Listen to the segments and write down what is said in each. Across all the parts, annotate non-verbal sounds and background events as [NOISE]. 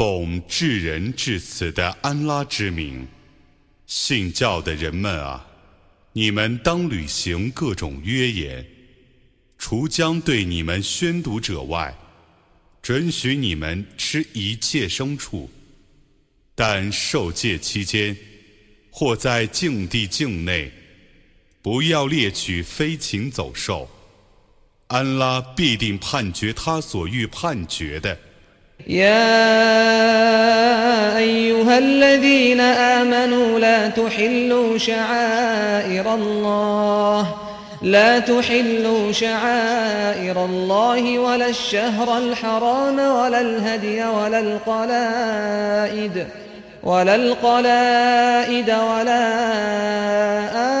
奉至仁至慈的安拉之名，信教的人们啊，你们当履行各种约言，除将对你们宣读者外，准许你们吃一切牲畜，但受戒期间或在境地境内，不要猎取飞禽走兽。安拉必定判决他所欲判决的。يا أيها الذين آمنوا لا تحلوا شعائر الله لا تحلوا شعائر الله ولا الشهر الحرام ولا الهدي ولا القلائد ولا القلائد ولا آمين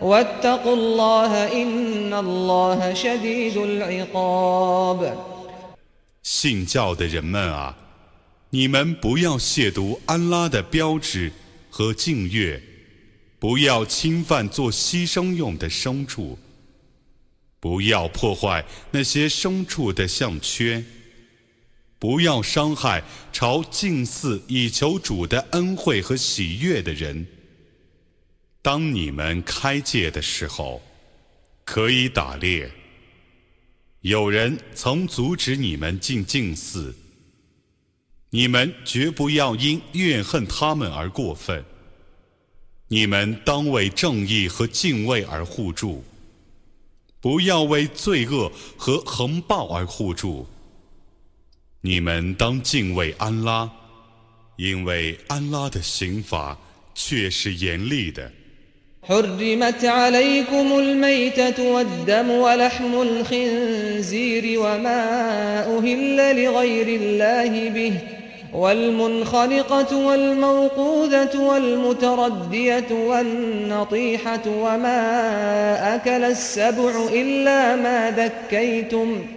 واتقوا الله إن الله شديد العقاب 信教的人们啊，你们不要亵渎安拉的标志和敬月，不要侵犯做牺牲用的牲畜，不要破坏那些牲畜的项圈，不要伤害朝敬祀以求主的恩惠和喜悦的人。 当你们开戒的时候，可以打猎。有人曾阻止你们进净寺，你们绝不要因怨恨他们而过分。你们当为正义和敬畏而互助，不要为罪恶和横暴而互助。你们当敬畏安拉，因为安拉的刑罚却是严厉的。حرمت عليكم الميتة والدم ولحم الخنزير وما أهل لغير الله به والمنخنقة والموقوذة والمتردية والنطيحة وما أكل السبع إلا ما ذكيتم ۖ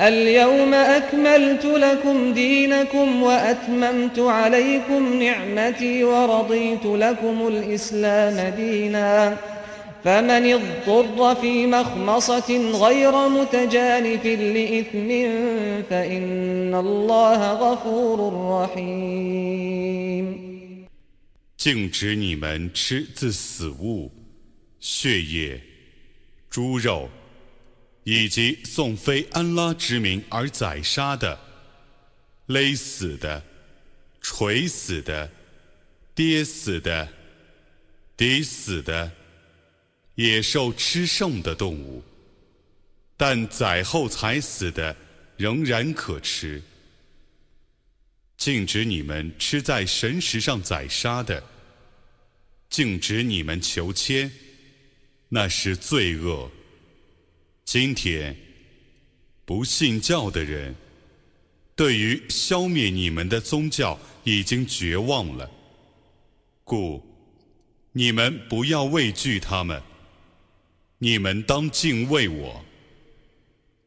اليوم أكملت لكم دينكم وأتممت عليكم نعمتي ورضيت لكم الإسلام دينا فمن اضطر في مخمصة غير متجانف لإثم فإن الله غفور رحيم 禁止你们吃自死物、血液、猪肉。 以及送非安拉之名而宰杀的、勒死的、锤死的、跌死的、抵死的野兽吃剩的动物，但宰后才死的仍然可吃。禁止你们吃在神石上宰杀的，禁止你们求签，那是罪恶。今天，不信教的人，对于消灭你们的宗教已经绝望了。故，你们不要畏惧他们，你们当敬畏我。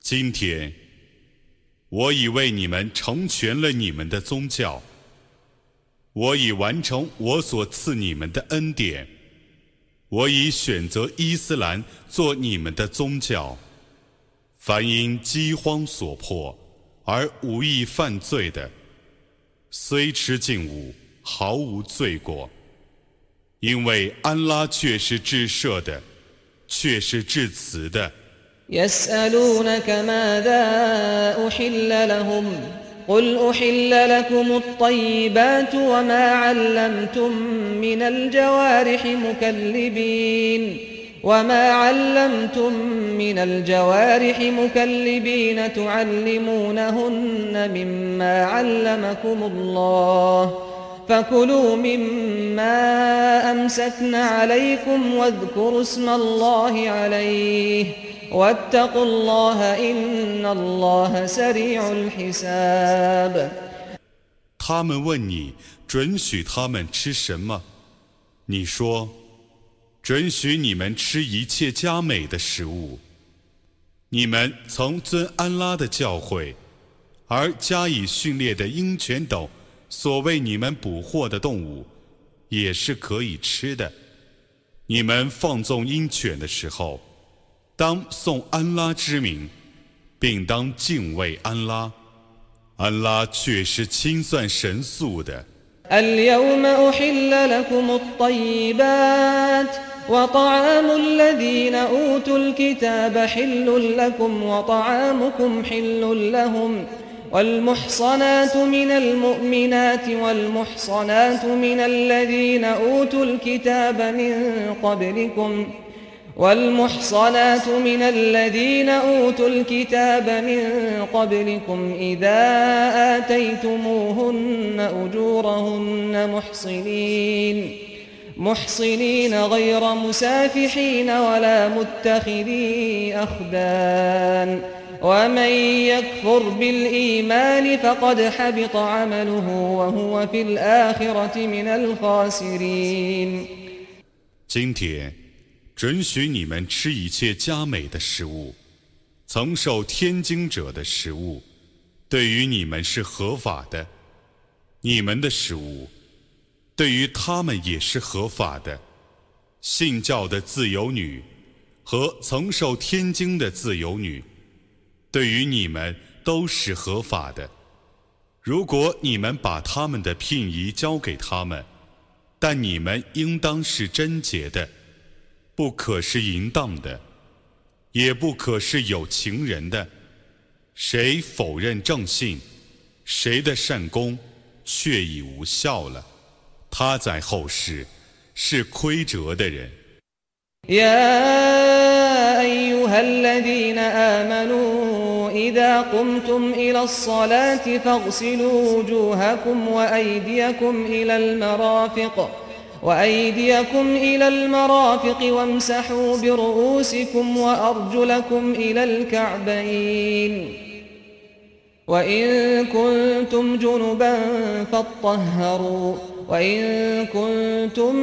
今天，我已为你们成全了你们的宗教，我已完成我所赐你们的恩典。我已选择伊斯兰做你们的宗教。凡因饥荒所迫而无意犯罪的，虽吃禁物，毫无罪过，因为安拉却是至赦的，却是至慈的。يسألونك ماذا أحل لهم قل أحل لكم الطيبات وما علمتم من الجوارح مكلبين وما علمتم من الجوارح مكلبين تعلمونهن مما علمكم الله فكلوا مما أمسكن عليكم واذكروا اسم الله عليه 他们问你准许他们吃什么？你说 准许你们吃一切佳美的食物。你们曾遵安拉的教诲而加以训练的鹰犬等所谓你们捕获的动物也是可以吃的。你们放纵鹰犬的时候。当颂安拉之名，并当敬畏安拉，安拉却是清算神速的。وطعام الذين أوتوا الكتاب حل لكم وطعامكم حل لهم والمحصنات من المؤمنات والمحصنات من الذين أوتوا الكتاب من قبلكم ۖ والمحصنات من الذين أوتوا الكتاب من قبلكم إذا آتيتموهن أجورهن محصنين محصنين غير مسافحين ولا متخذي أخدان ومن يكفر بالإيمان فقد حبط عمله وهو في الآخرة من الخاسرين 今天准许你们吃一切佳美的食物，曾受天经者的食物，对于你们是合法的；你们的食物， 对于他们也是合法的。信教的自由女和曾受天经的自由女，对于你们都是合法的。如果你们把他们的聘仪交给他们，但你们应当是贞洁的。不可是淫荡的，也不可是有情人的。谁否认正信，谁的善功却已无效了。他在后世是亏折的人。وأيديكم إلى المرافق وامسحوا برؤوسكم وأرجلكم إلى الكعبين وإن كنتم جنبا فاطهروا وإن كنتم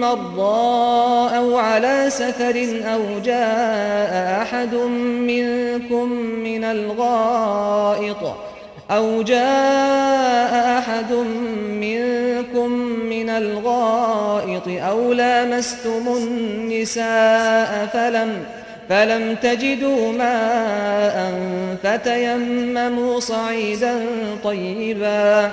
مرضى أو على سفر أو جاء أحد منكم من الغائط أو جاء أحد منكم من الغائط أو لامستم النساء فلم فلم تجدوا ماء فتيمموا صعيدا طيبا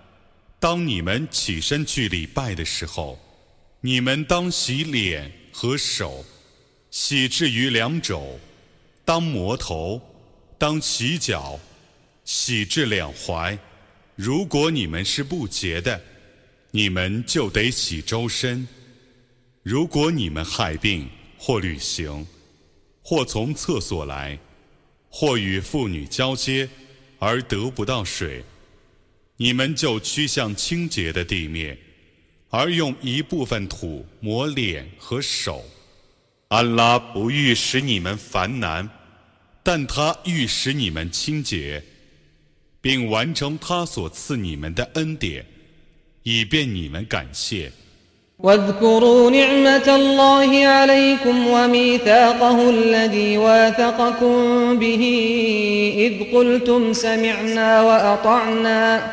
当你们起身去礼拜的时候，你们当洗脸和手，洗至于两肘。当磨头，当洗脚，洗至两踝。如果你们是不洁的，你们就得洗周身。如果你们害病或旅行，或从厕所来，或与妇女交接而得不到水，你们就趋向清洁的地面，而用一部分土抹脸和手。 安拉不欲使你们烦难，但他欲使你们清洁，并完成他所赐你们的恩典，以便你们感谢。 واذكروا نعمة الله عليكم وميثاقه الذي واثقكم به إذ قلتم سمعنا وأطعنا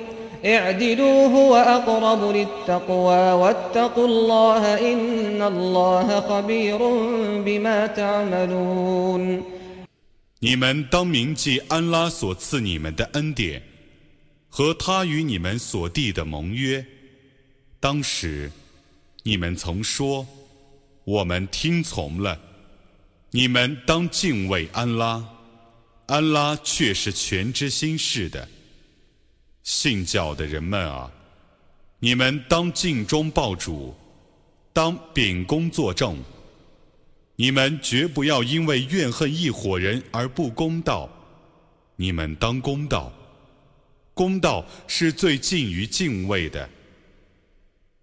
اعدلوا هو أقرب للتقوى واتقوا الله إن الله خبير بما تعملون 你们当铭记安拉所赐你们的恩典，和他与你们所缔的盟约。当时，你们曾说：“我们听从了。”你们当敬畏安拉，安拉却是全知心事的。 信教的人们啊，你们当尽忠报主，当秉公作证。你们绝不要因为怨恨一伙人而不公道，你们当公道，公道是最近于敬畏的。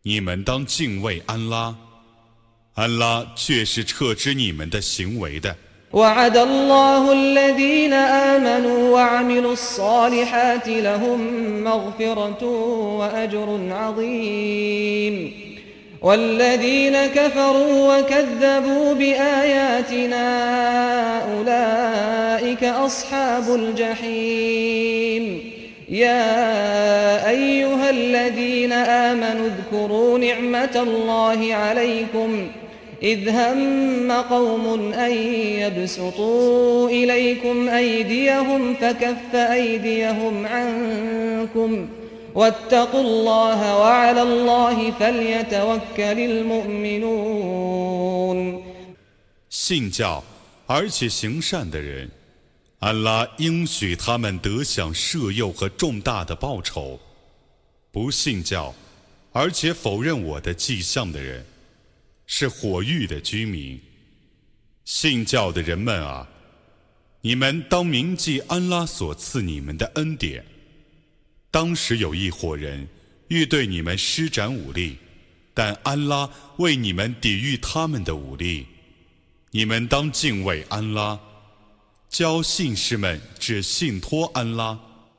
你们当敬畏安拉，安拉却是撤知你们的行为的。وعد الله الذين آمنوا وعملوا الصالحات لهم مغفرة وأجر عظيم. والذين كفروا وكذبوا بآياتنا أولئك أصحاب الجحيم. يا أيها الذين آمنوا اذكروا نعمة الله عليكم إذ هم قوم أن يبسطوا إليكم أيديهم فكف أيديهم عنكم واتقوا الله وعلى الله فليتوكل المؤمنون 信教而且行善的人，安拉应许他们得享赦宥和重大的报酬；不信教而且否认我的迹象的人， 是火狱的居民。信教的人们啊，你们当铭记安拉所赐你们的恩典。当时有一伙人欲对你们施展武力，但安拉为你们抵御他们的武力。你们当敬畏安拉，教信士们只信托安拉。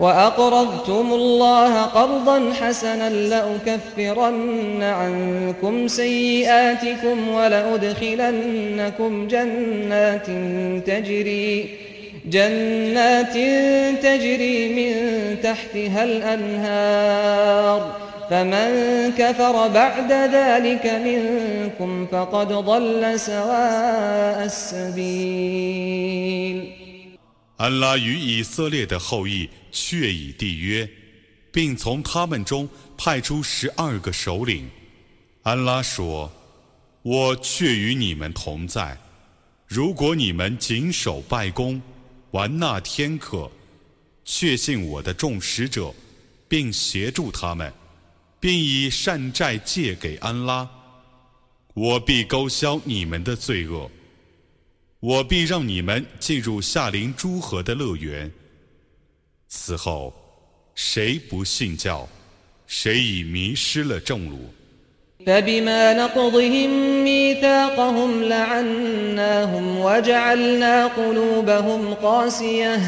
وأقرضتم الله قرضا حسنا لأكفرن عنكم سيئاتكم ولأدخلنكم جنات تجري جنات تجري من تحتها الأنهار فمن كفر بعد ذلك منكم فقد ضل سواء السبيل 安拉与以色列的后裔确已缔约，并从他们中派出十二个首领。安拉说：“我却与你们同在。如果你们谨守拜功，玩纳天课，确信我的众使者，并协助他们，并以善债借给安拉，我必勾销你们的罪恶。”我必让你们进入夏林诸河的乐园。此后，谁不信教，谁已迷失了正路。 فبما نقضهم ميثاقهم لعناهم وجعلنا قلوبهم قاسية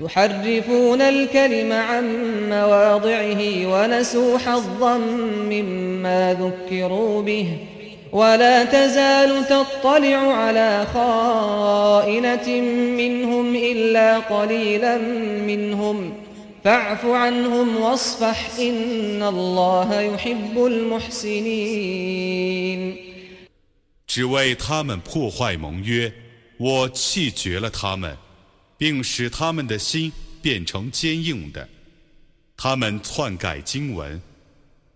يحرفون الكلم عن مواضعه ونسوا حظا مما ذكروا به ولا تزال تطلع على خائنة منهم إلا قليلا منهم فاعف عنهم واصفح إن الله يحب المحسنين 只为他们破坏盟约，我弃绝了他们，并使他们的心变成坚硬的。他们篡改经文，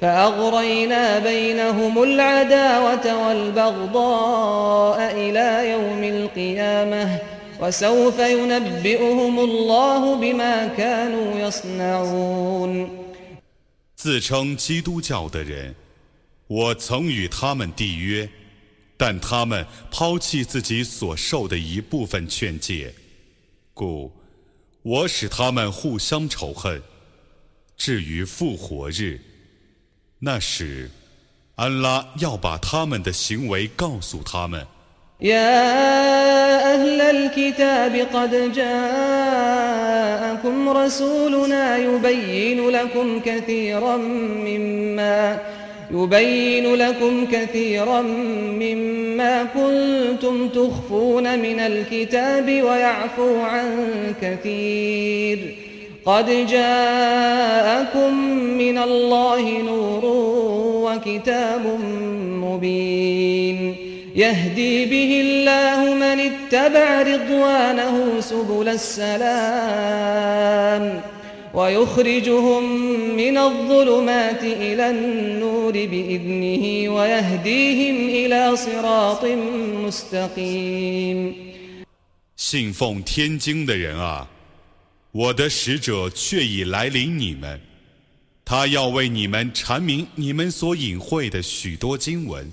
فأغرينا بينهم العداوة والبغضاء إلى يوم القيامة وسوف ينبئهم الله بما كانوا يصنعون 自称基督教的人，我曾与他们缔约，但他们抛弃自己所受的一部分劝诫，故我使他们互相仇恨。至于复活日， 那时，安拉要把他们的行为告诉他们。 يا أهل الكتاب قد جاءكم رسولنا يبين لكم كثيرا مما يبين لكم كثيرا مما كنتم تخفون من الكتاب ويعفو عن كثير قد جاءكم من الله نور وكتاب مبين يهدي به الله من اتبع رضوانه سبل السلام ويخرجهم من الظلمات إلى النور بإذنه ويهديهم إلى صراط مستقيم 信奉天经的人啊， 我的使者却已来临你们，他要为你们阐明你们所隐晦的许多经文，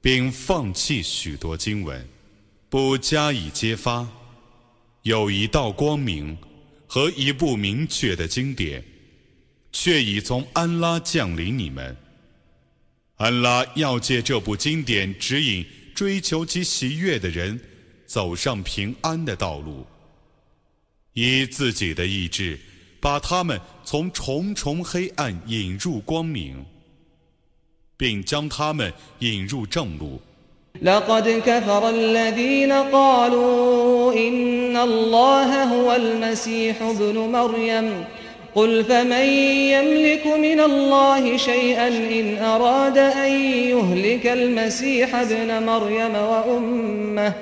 并放弃许多经文，不加以揭发。有一道光明和一部明确的经典，却已从安拉降临你们。安拉要借这部经典指引追求其喜悦的人。走上平安的道路，以自己的意志把他们从重重黑暗引入光明，并将他们引入正路。 لقد كفر الذين قالوا إن الله هو المسيح ابن مريم قل فمن يملك من الله شيئا إن أراد أن يهلك المسيح ابن مريم وأمه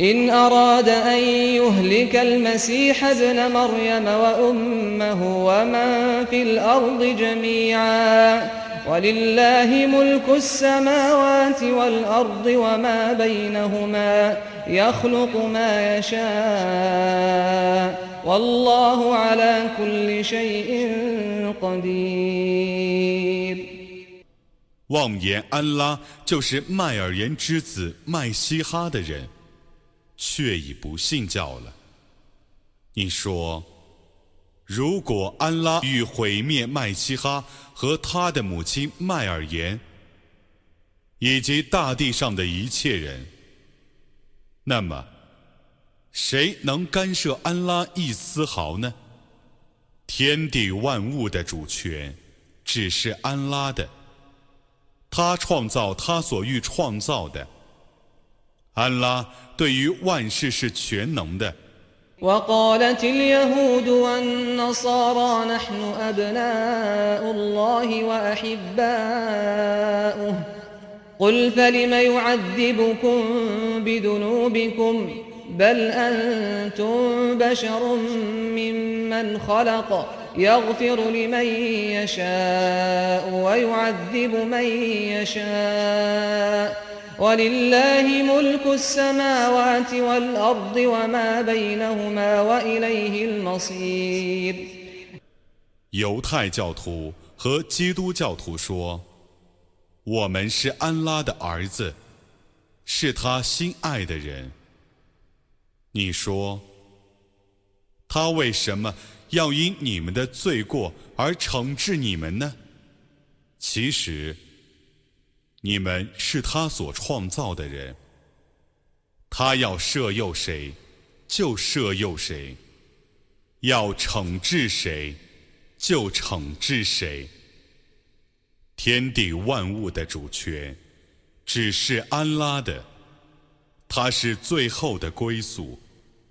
إن أراد أن يهلك المسيح ابن مريم وأمه ومن في الأرض جميعا ولله ملك السماوات والأرض وما بينهما يخلق ما يشاء والله على كل شيء قدير 妄言安拉就是麦尔言之子麦西哈的人。 却已不信教了。你说，如果安拉欲毁灭麦西哈和他的母亲麦尔言，以及大地上的一切人，那么谁能干涉安拉一丝毫呢？天地万物的主权只是安拉的，他创造他所欲创造的。安拉对于万事是全能的。 وقالت اليهود والنصارى نحن أبناء الله وأحباؤه قل فلم يعذبكم بذنوبكم بل أنتم بشر ممن خلق يغفر لمن يشاء ويعذب من يشاء ولله ملك السماوات والأرض وما بينهما وإليه المصير 犹太教徒和基督教徒说：“我们是安拉的儿子，是他心爱的人。”你说，他为什么 要因你们的罪过而惩治你们呢？其实， 你们是他所创造的人，他要赦宥谁，就赦宥谁；要惩治谁，就惩治谁。天地万物的主权只是安拉的，他是最后的归宿。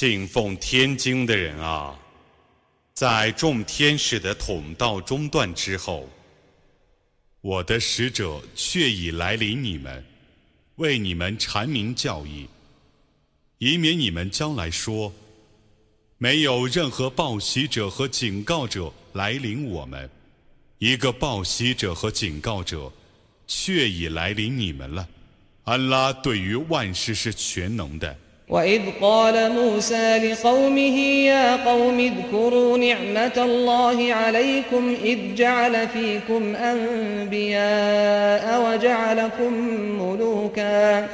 信奉天经的人啊，在众天使的统道中断之后，我的使者却已来临你们，为你们阐明教义，以免你们将来说，没有任何报喜者和警告者来临我们。一个报喜者和警告者，却已来临你们了。安拉对于万事是全能的。وإذ قال موسى لقومه يا قوم اذكروا نعمة الله عليكم إذ جعل فيكم أنبياء وجعلكم ملوكا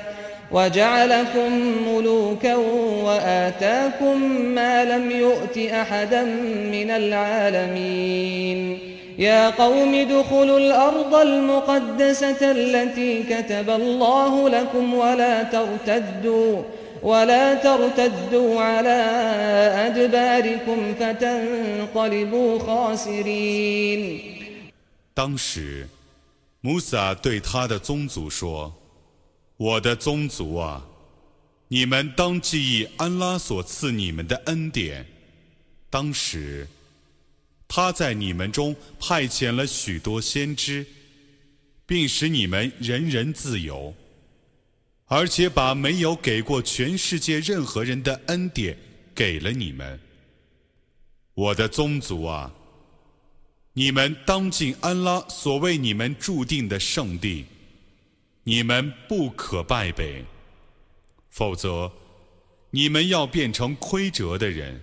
وجعلكم ملوكا وآتاكم ما لم يؤت أحدا من العالمين. يا قوم ادخلوا الأرض المقدسة التي كتب الله لكم ولا ترتدوا ولا ترتدوا على أدباركم فتنقلبوا خاسرين 当时，穆萨对他的宗族说：“我的宗族啊，你们当记忆安拉所赐你们的恩典。当时，他在你们中派遣了许多先知，并使你们人人自由。” 而且把没有给过全世界任何人的恩典给了你们，我的宗族啊！你们当进安拉所为你们注定的圣地，你们不可败北，否则你们要变成亏折的人。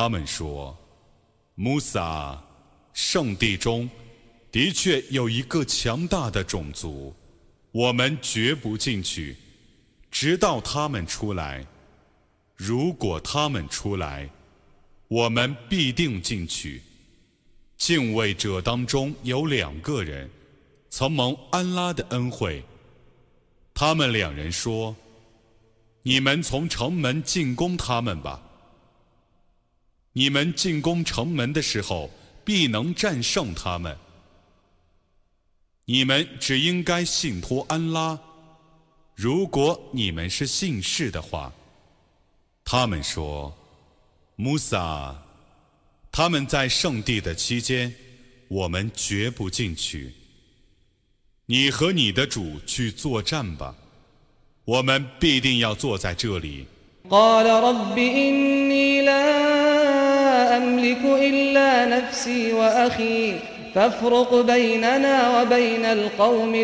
他们说：“穆萨，圣地中的确有一个强大的种族，我们绝不进去，直到他们出来。如果他们出来，我们必定进去。敬畏者当中有两个人，曾蒙安拉的恩惠。他们两人说：‘你们从城门进攻他们吧。’”你们进攻城门的时候，必能战胜他们。你们只应该信托安拉。如果你们是信士的话，他们说：“穆萨，他们在圣地的期间，我们绝不进去。你和你的主去作战吧，我们必定要坐在这里。” أملك إلا نفسي وأخي فافرق بيننا وبين القوم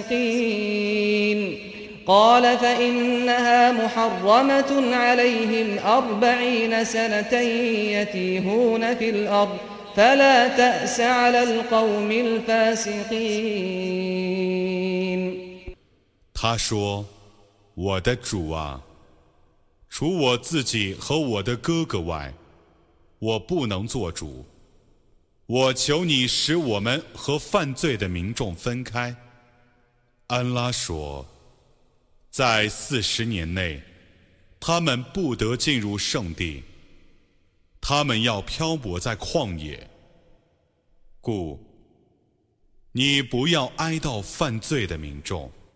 الفاسقين قال فإنها محرمة عليهم أربعين سنة يتيهون في الأرض فلا تأس على القوم الفاسقين 他说：“我的主啊，除我自己和我的哥哥外， 我不能做主。我求你使我们和犯罪的民众分开。”安拉说：“在四十年内，他们不得进入圣地，他们要漂泊在旷野。故你不要哀悼犯罪的民众。”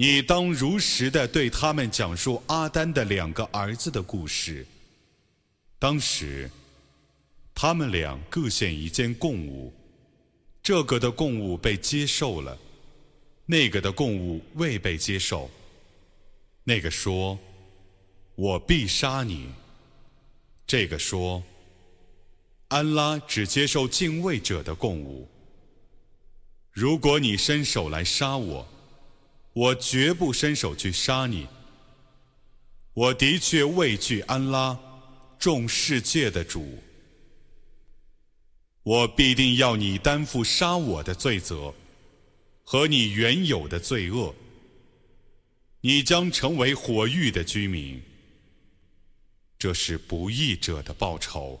你当如实的对他们讲述阿丹的两个儿子的故事。当时，他们俩各献一件贡物，这个的贡物被接受了，那个的贡物未被接受。那个说：“我必杀你。”这个说：“安拉只接受敬畏者的贡物。如果你伸手来杀我。”我绝不伸手去杀你。我的确畏惧安拉，众世界的主。我必定要你担负杀我的罪责，和你原有的罪恶。你将成为火狱的居民。这是不义者的报酬。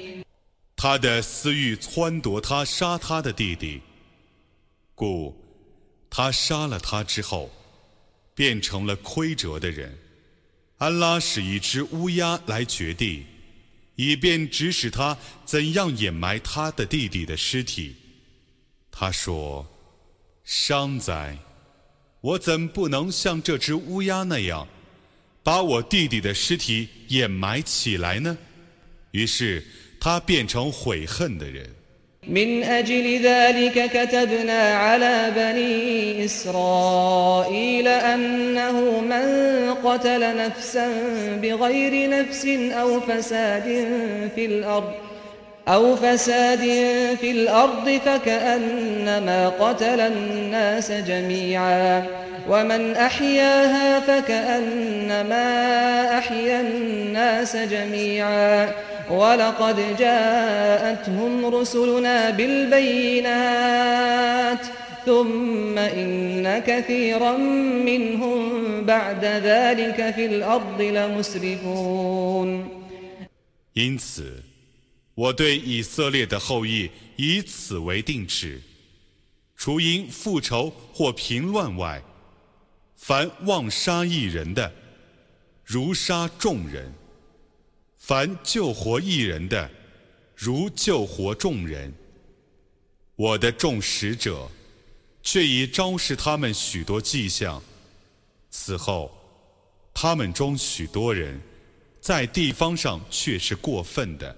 他的私欲撺掇他杀他的弟弟，故他杀了他之后，变成了亏折的人。安拉使一只乌鸦来掘地，以便指使他怎样掩埋他的弟弟的尸体。他说：“伤哉！我怎不能像这只乌鸦那样，把我弟弟的尸体掩埋起来呢？”于是。他变成悔恨的人。من أجل ذلك كتبنا على بني إسرائيل أنه من قتل نفسا بغير نفس أو فساد في الأرض أو فساد في الأرض فكأنما قتل الناس جميعا ومن أحياها فكأنما أحيا الناس جميعا ولقد جاءتهم رسلنا بالبينات ثم إن كثيرا منهم بعد ذلك في الأرض لمسرفون 因此，我对以色列的后裔以此为定旨：除因复仇或平乱外， 凡妄杀一人的，如杀众人。凡救活一人的，如救活众人。我的众使者，却已昭示他们许多迹象。此后，他们中许多人，在地方上却是过分的。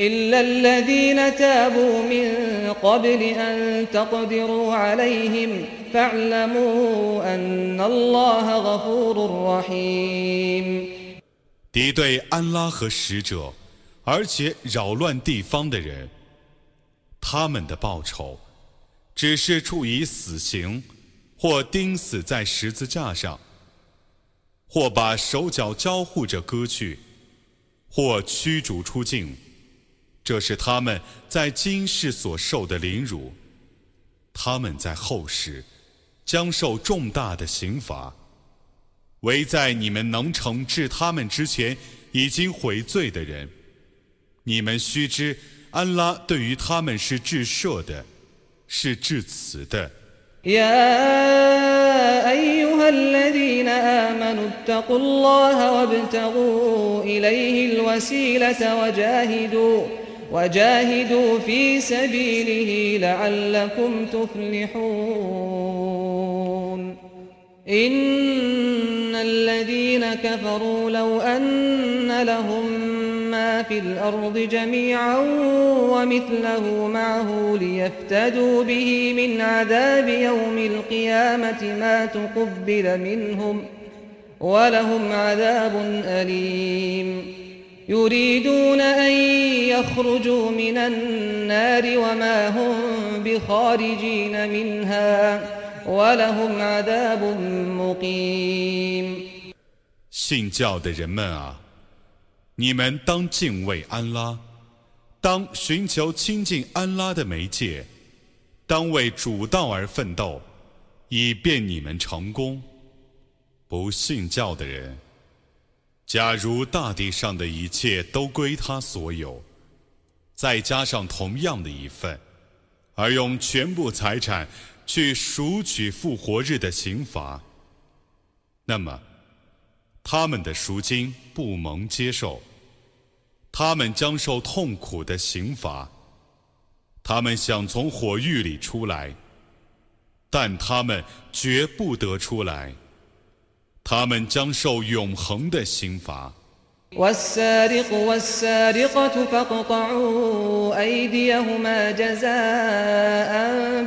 إلا الذين تابوا من قبل أن تقدروا عليهم فاعلموا أن الله غفور رحيم 敌对安拉和使者，而且扰乱地方的人，他们的报酬，只是处以死刑，或钉死在十字架上，或把手脚交互着割去，或驱逐出境。 这是他们在今世所受的凌辱，他们在后世将受重大的刑罚。唯在你们能惩治他们之前，已经悔罪的人，你们须知，安拉对于他们是至赦的，是至慈的。وجاهدوا في سبيله لعلكم تفلحون. إن الذين كفروا لو أن لهم ما في الأرض جميعا ومثله معه ليفتدوا به من عذاب يوم القيامة ما تقبل منهم ولهم عذاب أليم. 信教的人们啊，你们当敬畏安拉，当寻求亲近安拉的媒介，当为主道而奋斗，以便你们成功。不信教的人。假如大地上的一切都归他所有，再加上同样的一份，而用全部财产去赎取复活日的刑罚，那么他们的赎金不蒙接受，他们将受痛苦的刑罚。他们想从火狱里出来，但他们绝不得出来。他们将受永恒的刑罚。والسارق والسارقة فاقطعوا أيديهما جزاء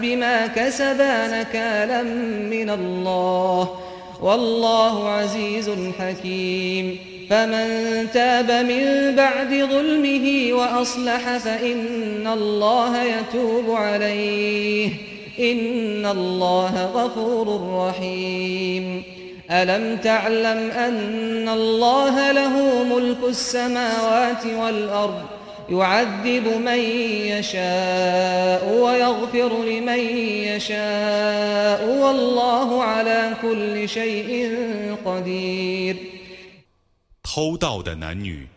بما كسبا نكالا من الله والله عزيز حكيم فمن تاب من بعد ظلمه وأصلح فإن الله يتوب عليه إن الله غفور رحيم ألم تعلم أن الله له ملك السماوات والأرض يعذب من يشاء ويغفر لمن يشاء والله على كل شيء قدير 偷盗的男女，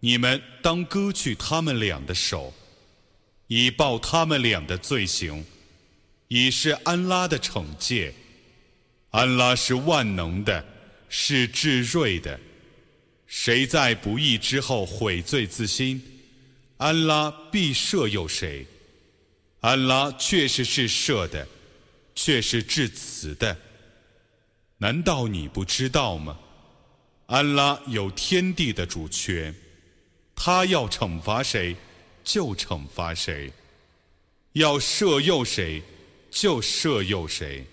你们当割去他们俩的手，以报他们俩的罪行，以是安拉的惩戒。 安拉是万能的，是至睿的。谁在不义之后悔罪自新，安拉必赦宥谁。安拉确实是赦的，却是至慈的。难道你不知道吗？安拉有天地的主权，他要惩罚谁，就惩罚谁；要赦宥谁，就赦宥谁。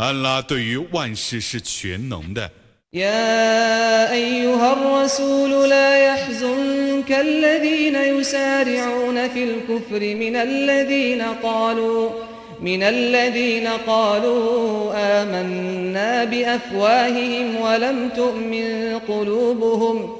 安拉对于万事是全能的。يا أيها الرسول لا يحزنك الذين يسارعون في الكفر من الذين قالوا من الذين قالوا آمنا بأفواههم ولم تؤمن قلوبهم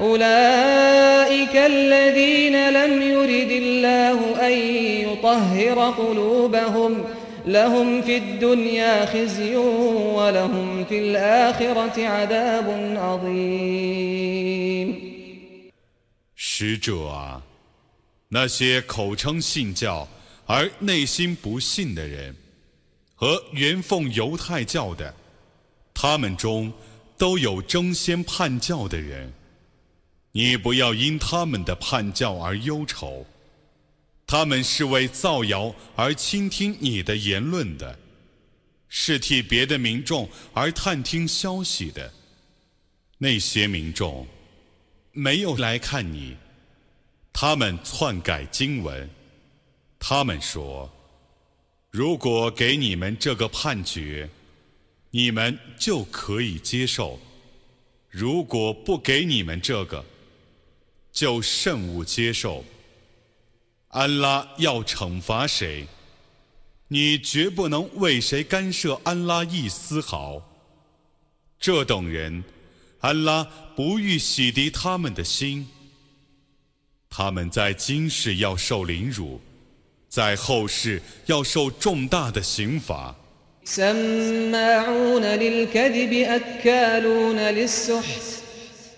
أولئك الذين لم يرد الله أن يطهر قلوبهم لهم في الدنيا خزي ولهم في الآخرة عذاب عظيم 使者啊，那些口称信教而内心不信的人，和原奉犹太教的，他们中都有争先叛教的人。 你不要因他们的叛教而忧愁，他们是为造谣而倾听你的言论的，是替别的民众而探听消息的。那些民众没有来看你，他们篡改经文，他们说：如果给你们这个判决，你们就可以接受；如果不给你们这个，就慎勿接受。安拉要惩罚谁，你绝不能为谁干涉安拉一丝毫。这等人，安拉不欲洗涤他们的心。他们在今世要受凌辱，在后世要受重大的刑罚。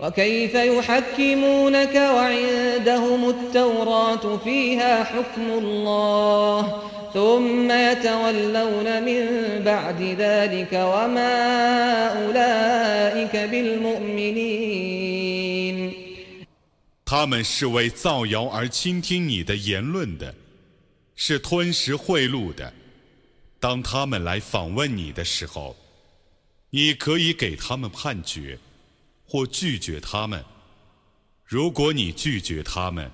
وكيف يحكمونك وعندهم التوراة فيها حكم الله 他们是为造谣而倾听你的言论的，是吞食贿赂的。当他们来访问你的时候，你可以给他们判决， 或拒绝他们。如果你拒绝他们，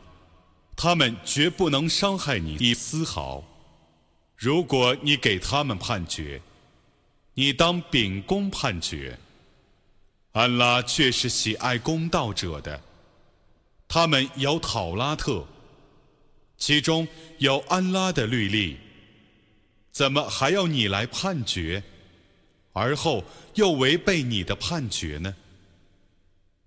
他们绝不能伤害你一丝毫。如果你给他们判决，你当秉公判决。安拉却是喜爱公道者的。他们有讨拉特，其中有安拉的律例，怎么还要你来判决，而后又违背你的判决呢？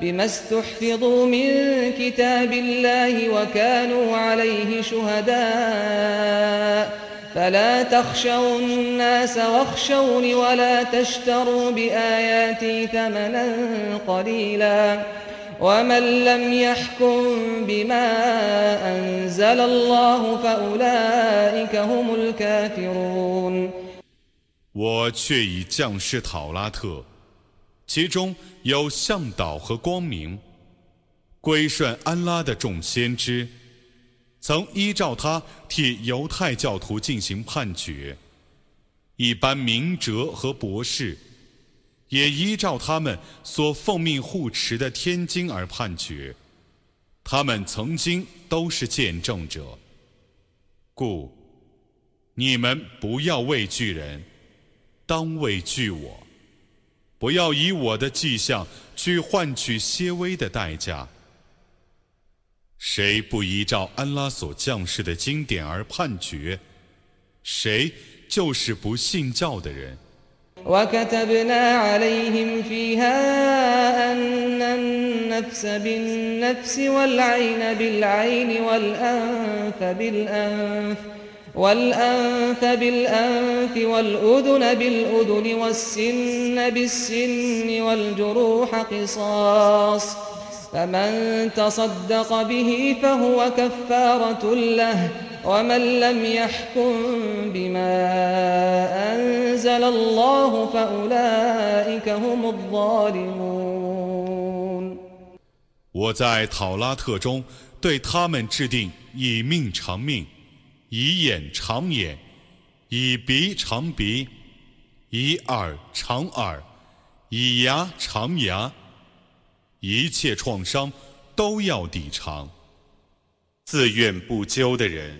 بما استحفظوا من كتاب الله وكانوا عليه شهداء فلا تخشوا الناس واخشوني ولا تشتروا بآياتي ثمنا قليلا ومن لم يحكم بما أنزل الله فأولئك هم الكافرون 我却已降世讨拉特， 其中有向导和光明，归顺安拉的众先知。曾依照他替犹太教徒进行判决，一般明哲和博士也依照他们所奉命护持的天经而判决。他们曾经都是见证者，故你们不要畏惧人，当畏惧我。不要以我的迹象去换取些微的代价。谁不依照安拉所降世的经典而判决，谁就是不信教的人。وكتبنا عليهم فيها أن النفس بالنفس والعين بالعين والأنف بالأنف والأنف بالأنف والأذن بالأذن والسن بالسن والجروح قصاص فمن تصدق به فهو كفارة له ومن لم يحكم بما أنزل الله فأولئك هم الظالمون 我在讨拉特中对他们制定以命偿命， 以眼偿眼，以鼻长鼻，以耳长耳，以牙长牙，一切创伤都要抵偿。自愿不究的人，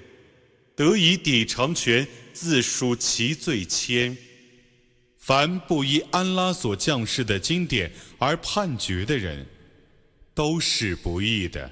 得以抵偿权，自赎其罪愆。凡不依安拉所降世的经典而判决的人，都是不义的。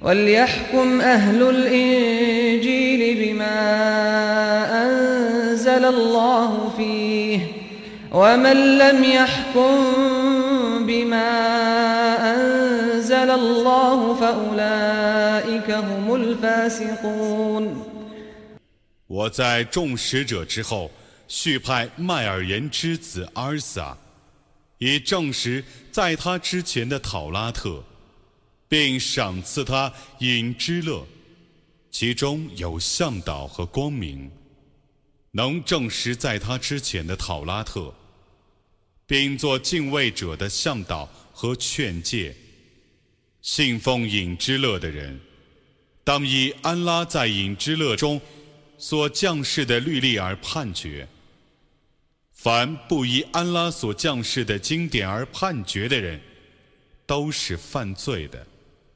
وليحكم أهل الإنجيل بما أنزل الله فيه ومن لم يحكم بما أنزل الله فأولئك هم الفاسقون 我在众使者之后，续派麦尔言之子阿尔撒，以证实在他之前的讨拉特。 并赏赐他饮之乐，其中有向导和光明，能证实在他之前的讨拉特，并做敬畏者的向导和劝诫。信奉饮之乐的人，当以安拉在饮之乐中所降世的律例而判决。凡不依安拉所降世的经典而判决的人，都是犯罪的。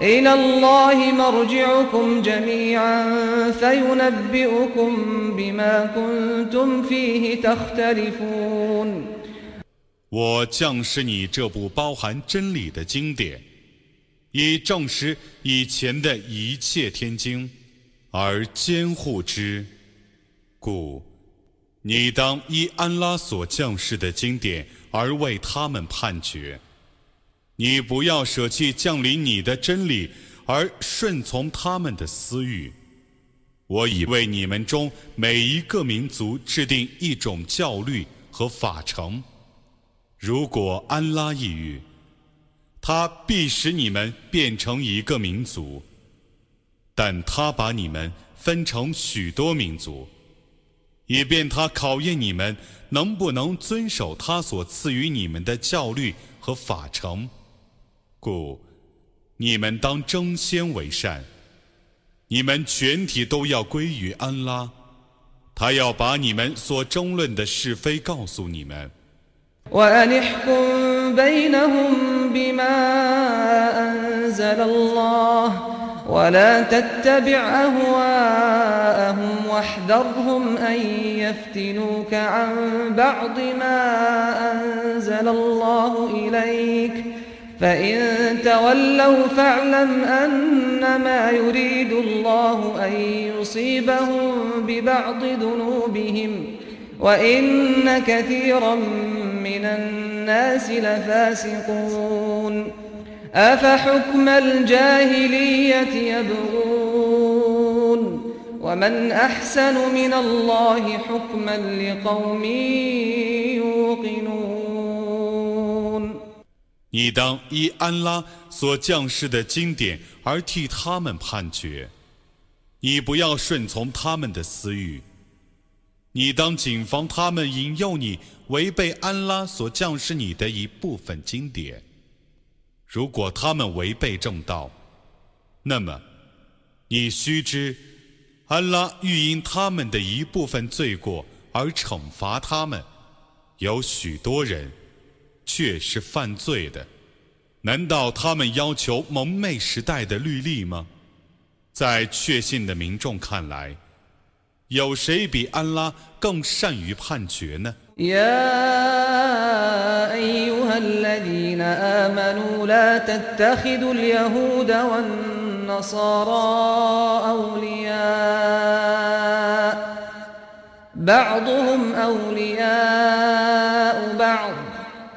إلى الله مرجعكم جميعا فينبئكم بما كنتم فيه تختلفون 我降示你这部包含真理的经典，以证实以前的一切天经，而监护之。故你当依安拉所降世的经典而为他们判决。 你不要舍弃降临你的真理，而顺从他们的私欲。我已为你们中每一个民族制定一种教律和法程。如果安拉抑郁，他必使你们变成一个民族，但他把你们分成许多民族，以便他考验你们能不能遵守他所赐予你们的教律和法程。故你们当争先为善，你们全体都要归于安拉，他要把你们所争论的是非告诉你们。فإن تولوا فاعلم أنما يريد الله أن يصيبهم ببعض ذنوبهم وإن كثيرا من الناس لفاسقون أفحكم الجاهلية يبغون ومن أحسن من الله حكما لقوم يوقنون 你当依安拉所降世的经典而替他们判决，你不要顺从他们的私欲。你当谨防他们引诱你违背安拉所降世你的一部分经典。如果他们违背正道，那么，你须知，安拉欲因他们的一部分罪过而惩罚他们。有许多人却是犯罪的。难道他们要求蒙昧时代的律例吗？在确信的民众看来，有谁比安拉更善于判决呢？النصارى أولياء بعضهم أولياء بعض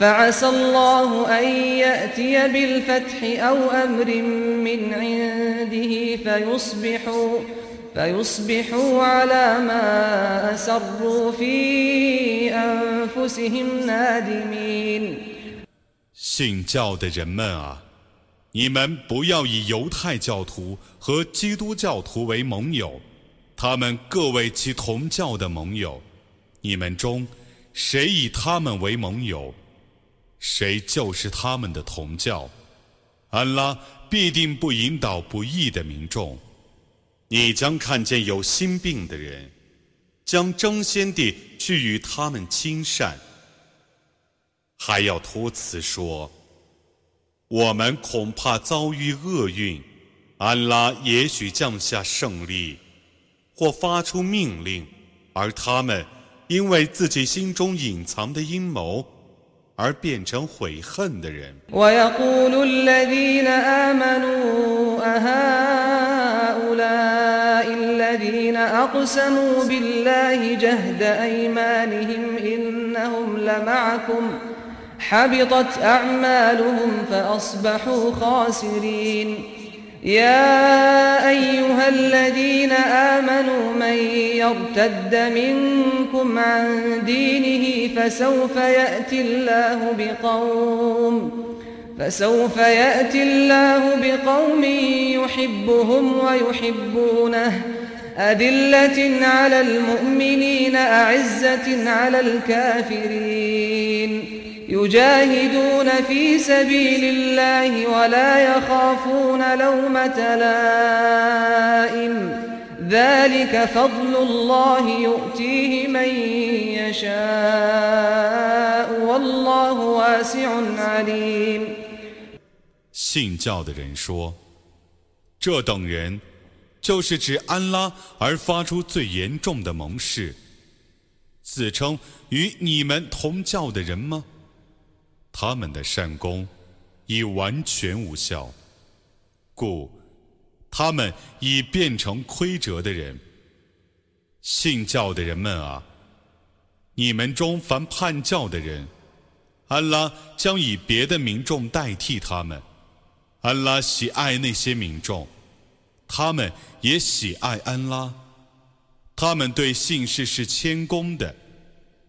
فعسى الله أن يأتي بالفتح أو أمر من عنده فيصبحوا فيصبحوا على ما أسروا في أنفسهم نادمين 信教的人们啊！你们不要以犹太教徒和基督教徒为盟友，他们各为其同教的盟友。你们中谁以他们为盟友， 谁就是他们的同教。安拉必定不引导不义的民众。你将看见有心病的人，将争先地去与他们亲善，还要托辞说。我们恐怕遭遇厄运，安拉也许降下胜利，或发出命令，而他们因为自己心中隐藏的阴谋而变成悔恨的人。حبطت أعمالهم فأصبحوا خاسرين يا أيها الذين آمنوا من يرتد منكم عن دينه فسوف يأتي الله بقوم فسوف يأتي الله بقوم يحبهم ويحبونه. أذلة على المؤمنين أعزة على الكافرين. يجاهدون في سبيل الله ولا يخافون لومة لائم ذلك فضل الله يؤتيه من يشاء والله واسع عليم 信教的人说：“这等人就是指安拉而发出最严重的盟誓，自称与你们同教的人吗？” 他们的善功已完全无效，故他们已变成亏折的人。信教的人们啊，你们中凡叛教的人，安拉将以别的民众代替他们。安拉喜爱那些民众，他们也喜爱安拉。他们对信士是谦恭的，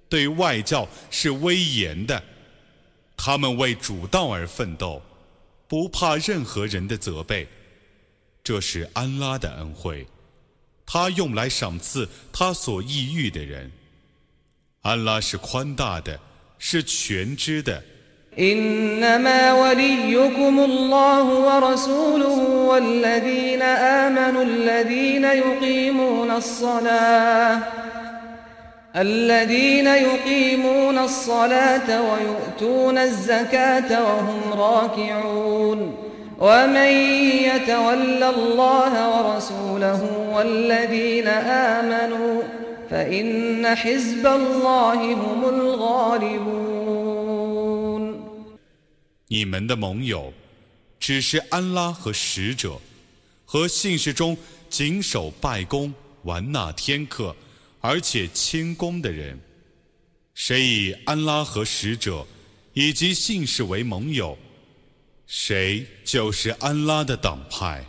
对外教是威严的。他们为主道而奋斗，不怕任何人的责备。这是安拉的恩惠，他用来赏赐他所抑郁的人。安拉是宽大的，是全知的。الذين يقيمون الصلاة ويؤتون الزكاة وهم راكعون ومن يتول الله ورسوله والذين آمنوا فإن حزب الله هم الغالبون 你们的盟友只是安拉和使者，和信士中谨守拜功、玩纳天课。 而且谦恭的人，谁以安拉和使者以及信士为盟友，谁就是安拉的党派。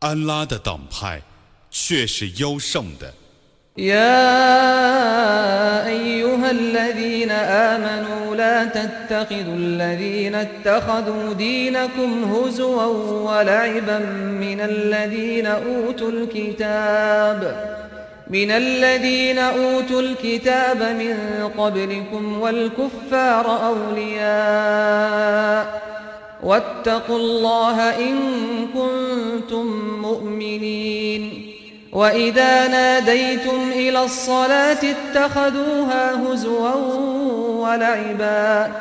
安拉的党派 却是优胜的。 يا أيها الذين آمنوا لا تتخذوا الذين اتخذوا دينكم هزوا ولعبا من الذين أوتوا الكتاب من الذين أوتوا الكتاب من قبلكم والكفار أولياء واتقوا الله إن كنتم مؤمنين وإذا ناديتم إلى الصلاة اتخذوها هزوا ولعبا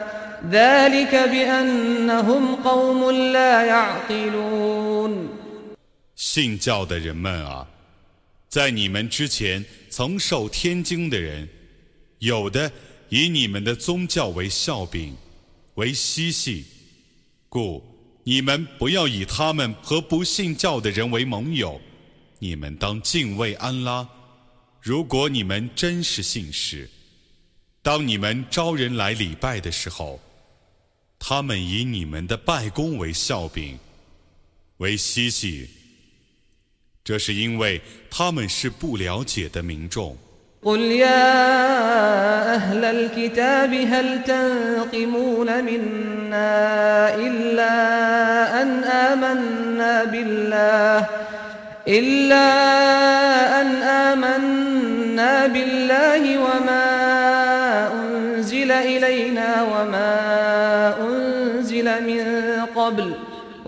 ذلك بأنهم قوم لا يعقلون. 在你们之前曾受天经的人，有的以你们的宗教为笑柄，为嬉戏，故你们不要以他们和不信教的人为盟友。你们当敬畏安拉。如果你们真是信士，当你们招人来礼拜的时候，他们以你们的拜功为笑柄，为嬉戏。这是因为他们是不了解的民众。 قل يا أهل الكتاب هل تنقمون منا إلا أن آمنا بالله إلا أن آمنا بالله وما أنزل إلينا وما أنزل من قبل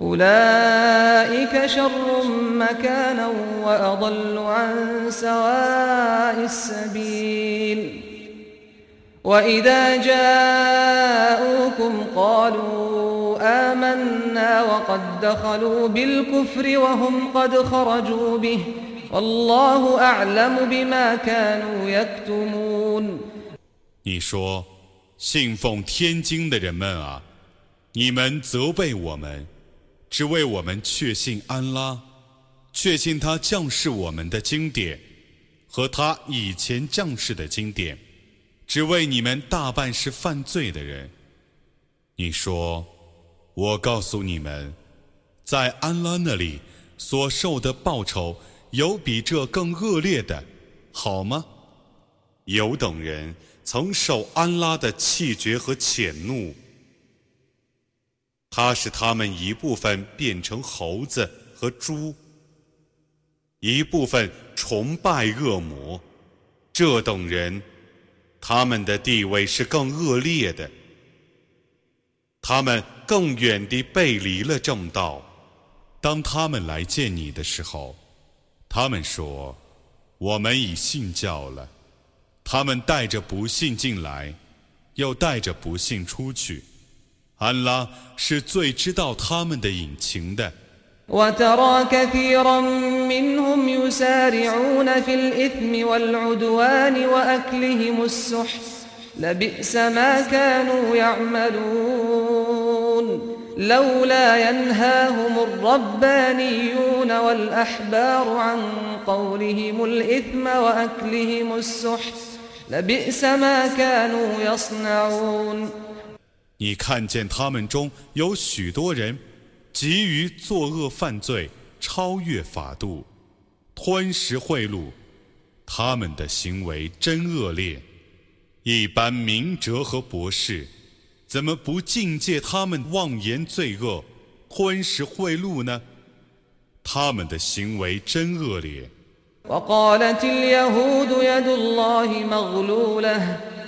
أولئك شر مكانا وأضل عن سواء السبيل وإذا جاءوكم قالوا آمنا وقد دخلوا بالكفر وهم قد خرجوا به والله أعلم بما كانوا يكتمون 你说，信奉天经的人们啊，你们责备我们， 只为我们确信安拉，确信他降世我们的经典和他以前降世的经典，只为你们大半是犯罪的人。你说，我告诉你们，在安拉那里所受的报酬有比这更恶劣的，好吗？有等人曾受安拉的气绝和谴怒，他使他们一部分变成猴子和猪，一部分崇拜恶魔。这等人，他们的地位是更恶劣的，他们更远地背离了正道。当他们来见你的时候，他们说：“我们已信教了。”他们带着不信进来，又带着不信出去。安拉是最知道他们的隐情的。 وترى كثيرا منهم يسارعون في الإثم والعدوان وأكلهم السحت لبئس ما كانوا يعملون لولا ينهاهم الربانيون والأحبار عن قولهم الإثم وأكلهم السحت لبئس ما كانوا يصنعون 你看见他们中有许多人急于作恶犯罪，超越法度，吞食贿赂，他们的行为真恶劣。一般明哲和博士，怎么不境界他们妄言罪恶、吞食贿赂呢？他们的行为真恶劣。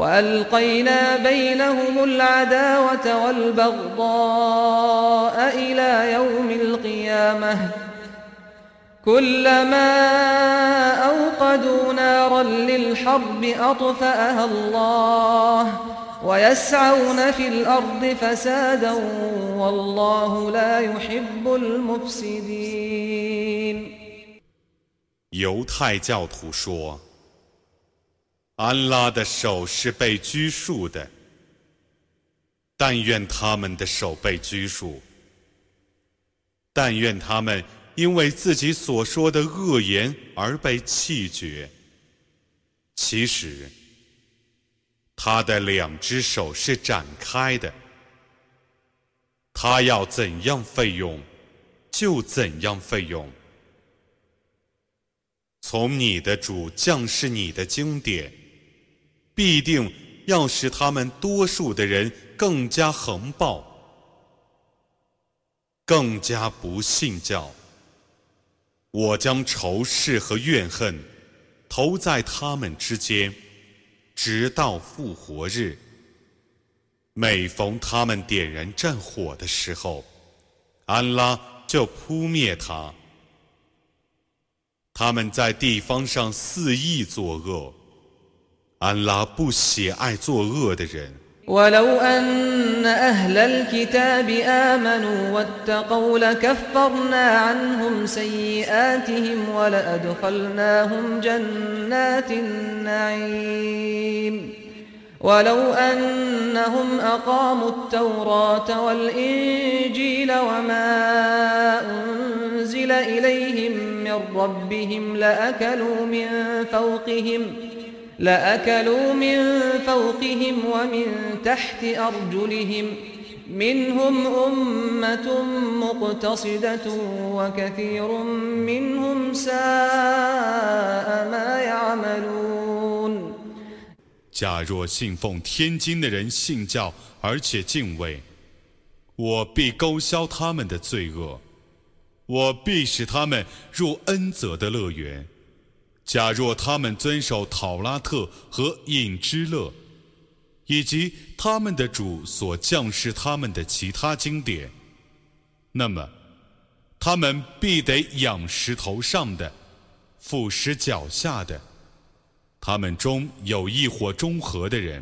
وألقينا بينهم العداوة والبغضاء إلى يوم القيامة كلما أوقدوا نارا للحرب أطفأها الله ويسعون في الأرض فسادا والله لا يحب المفسدين 犹太教徒说：“ 安拉的手是被拘束的，但愿他们的手被拘束，但愿他们因为自己所说的恶言而被气绝。其实，他的两只手是展开的，他要怎样费用，就怎样费用。”从你的主降是你的经典，必定要使他们多数的人更加横暴，更加不信教。我将仇视和怨恨投在他们之间，直到复活日。每逢他们点燃战火的时候，安拉就扑灭他。他们在地方上肆意作恶，安拉不喜爱作恶的人。ولو أن أهل الكتاب آمنوا واتقوا لكفرنا عنهم سيئاتهم ولأدخلناهم جنات النعيم ولو أنهم أقاموا التوراة والإنجيل وما أنزل إليهم من ربهم لأكلوا من فوقهم لأكلوا من فوقهم ومن تحت أرجلهم منهم أمة مقتصدة وكثير منهم ساء ما يعملون 假若信奉天经的人信教，而且敬畏，我必勾销他们的罪恶。我必使他们入恩泽的乐园。 假若他们遵守讨拉特和隐之乐，以及他们的主所降示他们的其他经典，那么他们必得仰石头上的，俯视脚下的。他们中有一伙中和的人。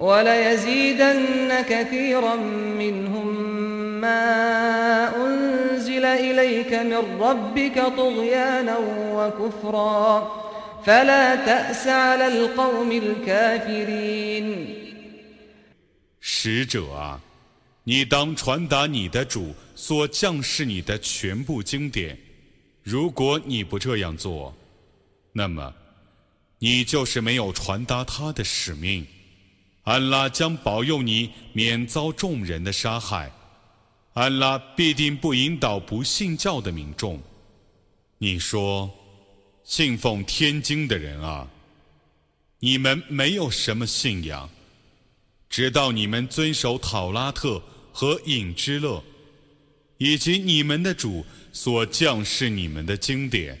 وليزيدن كثيرا منهم ما أنزل إليك من ربك طغيانا وكفرا فلا تأس على القوم الكافرين 使者啊，你当传达你的主所降示你的全部经典。如果你不这样做，那么你就是没有传达他的使命。 安拉将保佑你免遭众人的杀害。安拉必定不引导不信教的民众。你说，信奉天经的人啊，你们没有什么信仰，直到你们遵守讨拉特和隐之乐，以及你们的主所降示你们的经典。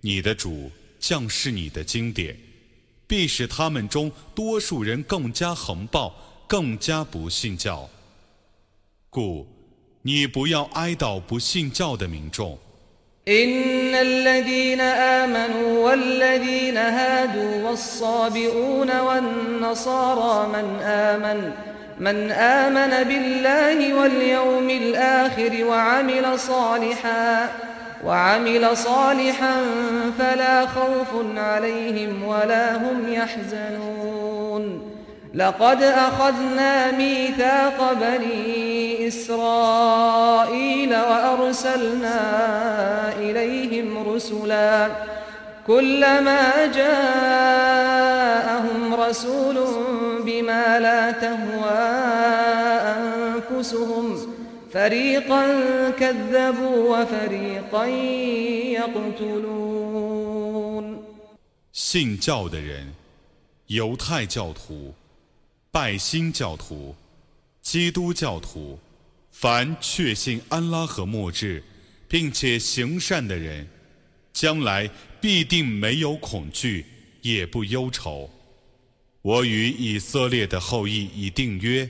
你的主降示你的经典，必使他们中多数人更加横暴，更加不信教。故。你不要哀悼不信教的民众。إن الذين آمنوا والذين هادوا والصابئون والنصارى من آمن من آمن بالله واليوم الآخر وعمل صالحا وعمل صالحا فلا خوف عليهم ولا هم يحزنون. لقد أخذنا ميثاق بني إسرائيل وأرسلنا إليهم رسلا. كلما جاءهم رسول بما لا تهوى أنفسهم فريقا كذبوا وفريقا يقتلون 信教的人，犹太教徒。拜新教徒、基督教徒，凡确信安拉和末日，并且行善的人，将来必定没有恐惧，也不忧愁。我与以色列的后裔已订约，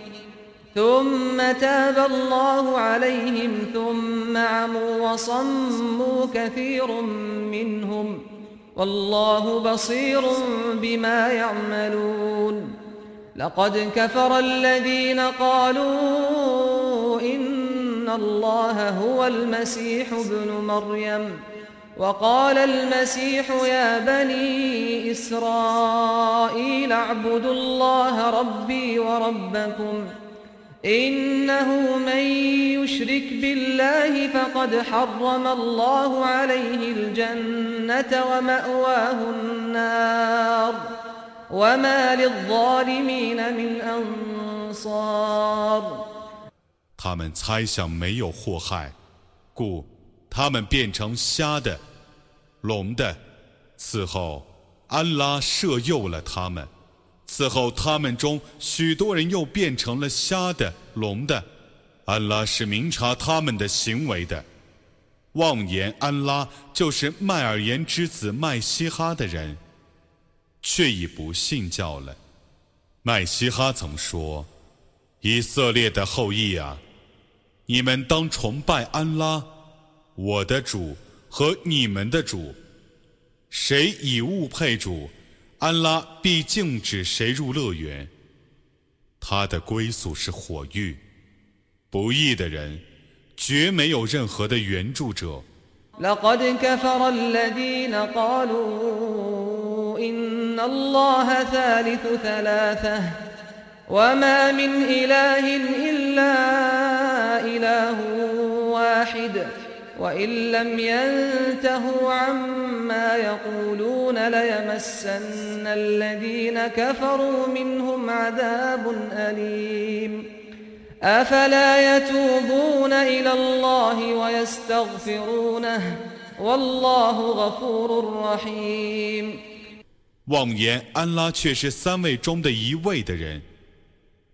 ثم تاب الله عليهم ثم عموا وصموا كثير منهم والله بصير بما يعملون لقد كفر الذين قالوا إن الله هو المسيح ابن مريم وقال المسيح يا بني إسرائيل اعبدوا الله ربي وربكم إنه من يشرك بالله فقد حرم الله عليه الجنة ومأواه النار وما للظالمين من أنصار 他们猜想没有祸害，故他们变成瞎的、聋的。此后，安拉赦诱了他们。 此后，他们中许多人又变成了瞎的、聋的。安拉是明察他们的行为的。妄言安拉就是麦尔言之子麦西哈的人，却已不信教了。麦西哈曾说：“以色列的后裔啊！”你们当崇拜安拉，我的主和你们的主。谁以物配主，安拉必禁止谁入乐园。他的归宿是火狱。不义的人，绝没有任何的援助者。وما من إله إلا إله واحد وإن لم ينتهوا عما يقولون ليمسن الذين كفروا منهم عذاب أليم أفلا يتوبون إلى الله ويستغفرونه والله غفور رحيم 妄言安拉却是三位中的一位的人。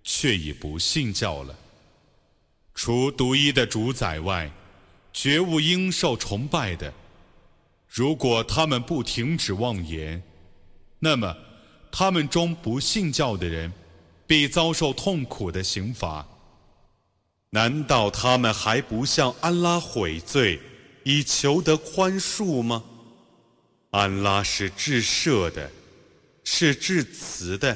却已不信教了。除独一的主宰外， 绝无应受崇拜的。如果他们不停止妄言，那么他们中不信教的人必遭受痛苦的刑罚。难道他们还不向安拉悔罪，以求得宽恕吗？安拉是至赦的，是至慈的。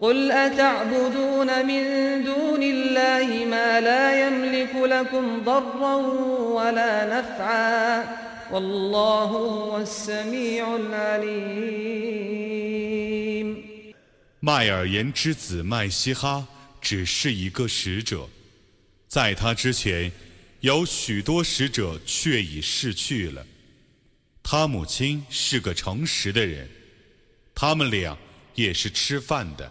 قل أتعبدون من دون الله ما لا يملك لكم ضرا ولا نفعا والله هو السميع العليم 麦尔言之子麦西哈只是一个使者，在他之前有许多使者却已逝去了。他母亲是个诚实的人，他们俩也是吃饭的。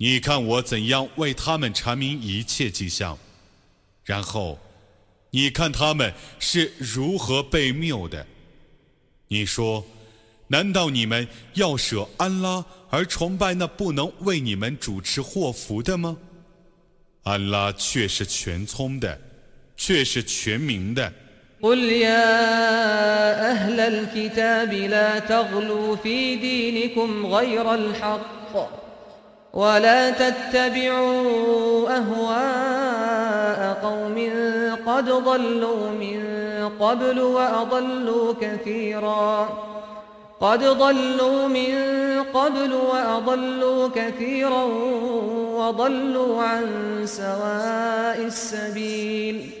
你看我怎样为他们阐明一切迹象，然后，你看他们是如何被谬的。你说， 难道你们要舍安拉而崇拜那不能为你们主持祸福的吗？安拉却是全聪的，却是全明的。قل يا أهل الكتاب لا تغلوا في دينكم غير الحق ولا تتبعوا أهواء قوم قد ضلوا من قبل وأضلوا كثيرا. قد ضلوا من قبل وأضلوا كثيرا وضلوا عن سواء السبيل.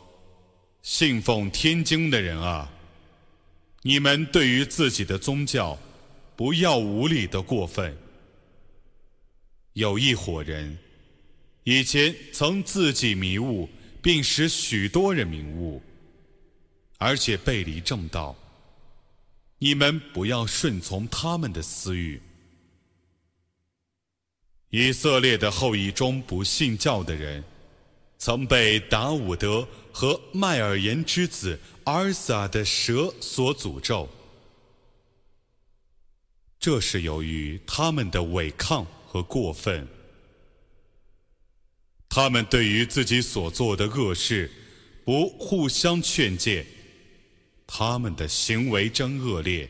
信奉天经的人啊，你们对于自己的宗教，不要无理的过分。有一伙人，以前曾自己迷雾，并使许多人迷雾，而且背离正道。你们不要顺从他们的私欲。以色列的后裔中不信教的人。曾被达伍德和麦尔言之子阿尔撒的蛇所诅咒，这是由于他们的违抗和过分。他们对于自己所做的恶事不互相劝诫，他们的行为真恶劣。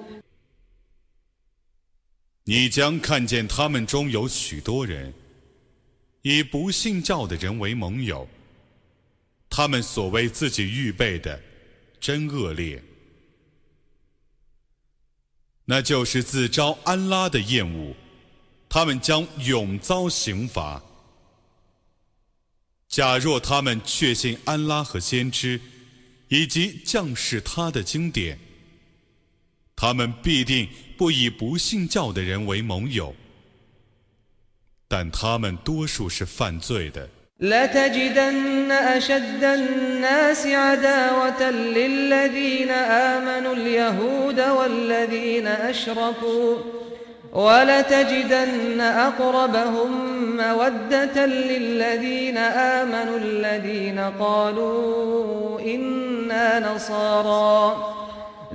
你将看见他们中有许多人以不信教的人为盟友，他们所为自己预备的真恶劣，那就是自招安拉的厌恶，他们将永遭刑罚。假若他们确信安拉和先知以及降世他的经典。他们必定不以不信教的人为盟友，但他们多数是犯罪的。لتجدن أشد الناس عداوة للذين آمنوا اليهود والذين أشركوا ولتجدن أقربهم مودة للذين آمنوا الذين قالوا إنا نصارى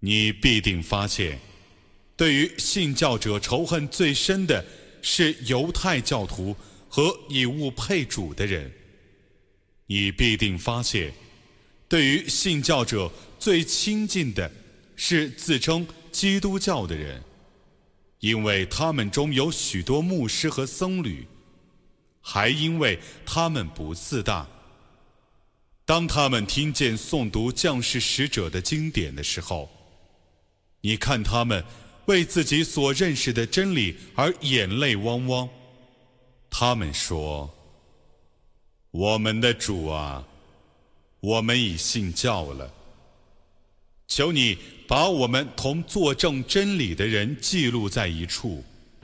你必定发现，对于信教者仇恨最深的是犹太教徒和以物配主的人。你必定发现，对于信教者最亲近的是自称基督教的人，因为他们中有许多牧师和僧侣，还因为他们不自大。当他们听见诵读将士使者的经典的时候，你看他们为自己所认识的真理而眼泪汪汪。他们说：“我们的主啊，我们已信教了。求你把我们同作证真理的人记录在一处。”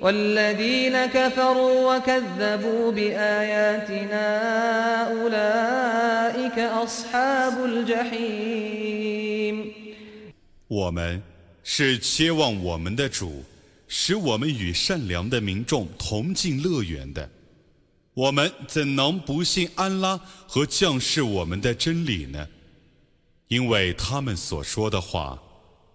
والذين كفروا وكذبوا بآياتنا أولئك أصحاب الجحيم 我们是期望我们的主使我们与善良的民众同进乐园的，我们怎能不信安拉和降世我们的真理呢？因为他们所说的话，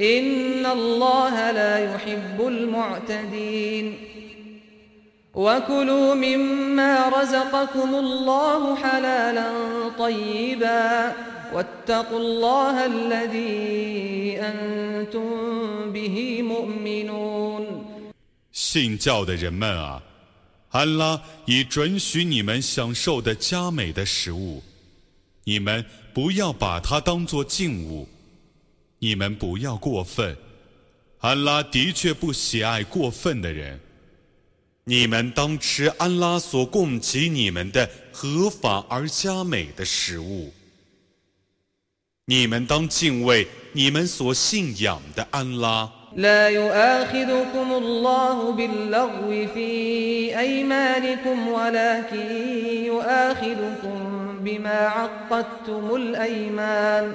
إن الله لا يحب المعتدين وكلوا مما رزقكم الله حلالا طيبا واتقوا الله الذي أنتم به مؤمنون 信教的人们啊，安拉已准许你们享受的佳美的食物，你们不要把它当作禁物， 你们不要过分。安拉的确不喜爱过分的人。你们当吃安拉所供给你们的合法而佳美的食物。你们当敬畏你们所信仰的安拉。لا يؤاخذكم الله باللغو في أيمانكم ولكن يؤاخذكم بما عقدتم الأيمان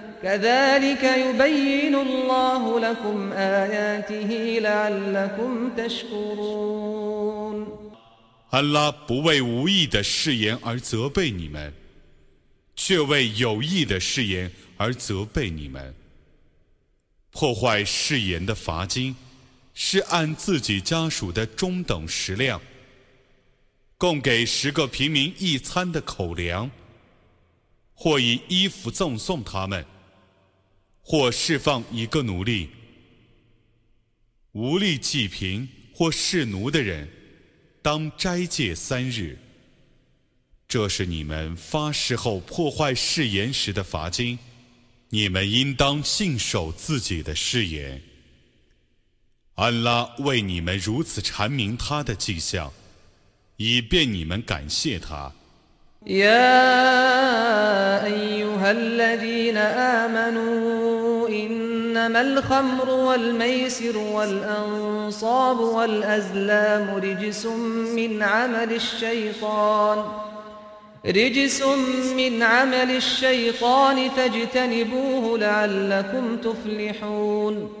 كذلك يبين الله لكم آياته لعلكم تشكرون 安拉不为无意的誓言而责备你们，却为有意的誓言而责备你们。破坏誓言的罚金。是按自己家属的中等食量，供给十个平民一餐的口粮，或以衣服赠送他们， 或释放一个奴隶。无力济贫或侍奴的人，当斋戒三日。这是你们发誓后破坏誓言时的罚金，你们应当信守自己的誓言。安拉为你们如此阐明他的迹象，以便你们感谢他。يا أيها الذين آمنوا إنما الخمر والميسر والأنصاب والأزلام رجس من عمل الشيطان رجس من عمل الشيطان فاجتنبوه لعلكم تفلحون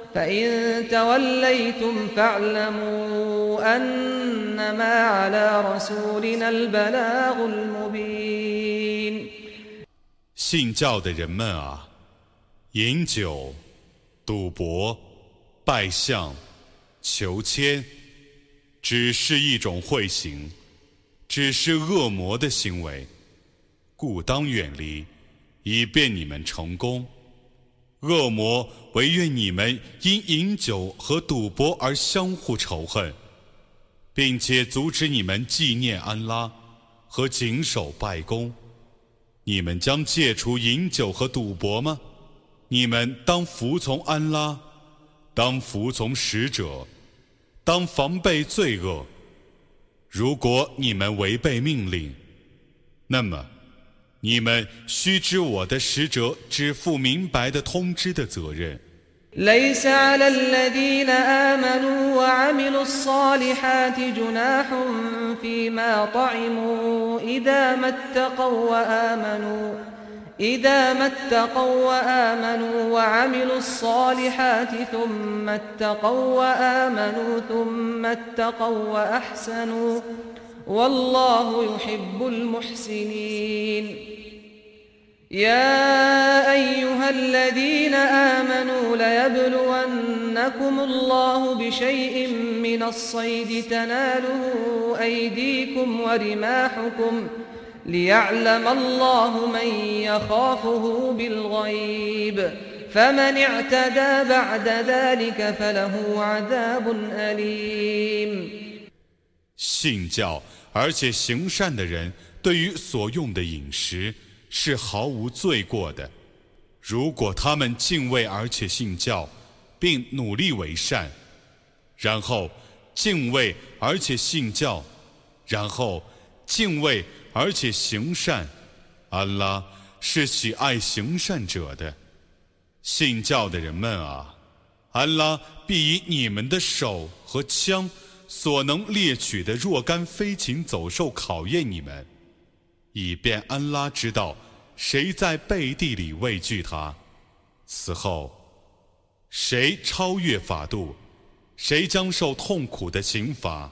فإن توليتم فاعلموا أنما على رسولنا البلاغ المبين 信教的人们啊，饮酒、赌博、拜相、求签，只是一种会行，只是恶魔的行为，故当远离，以便你们成功。 恶魔唯愿你们因饮酒和赌博而相互仇恨，并且阻止你们纪念安拉和谨守拜功。你们将戒除饮酒和赌博吗？你们当服从安拉，当服从使者，当防备罪恶。如果你们违背命令，那么你们须知我的使者只负明白的通知的责任。ليس على الذين آمنوا وعملوا الصالحات جناح فيما طعموا إذا ما اتقوا وآمنوا إذا ما اتقوا وآمنوا وعملوا الصالحات ثم اتقوا وآمنوا ثم اتقوا وأحسنوا والله يحب المحسنين يا أيها الذين آمنوا ليبلونكم الله بشيء من الصيد تناله أيديكم ورماحكم ليعلم الله من يخافه بالغيب فمن اعتدى بعد ذلك فله عذاب أليم 信教而且行善的人，对于所用的饮食。 是毫无罪过的。如果他们敬畏而且信教，并努力为善，然后敬畏而且信教，然后敬畏而且行善，安拉是喜爱行善者的。信教的人们啊，安拉必以你们的手和枪所能猎取的若干飞禽走兽考验你们。以便安拉知道谁在背地里畏惧他，死后谁超越法度，谁将受痛苦的刑罚。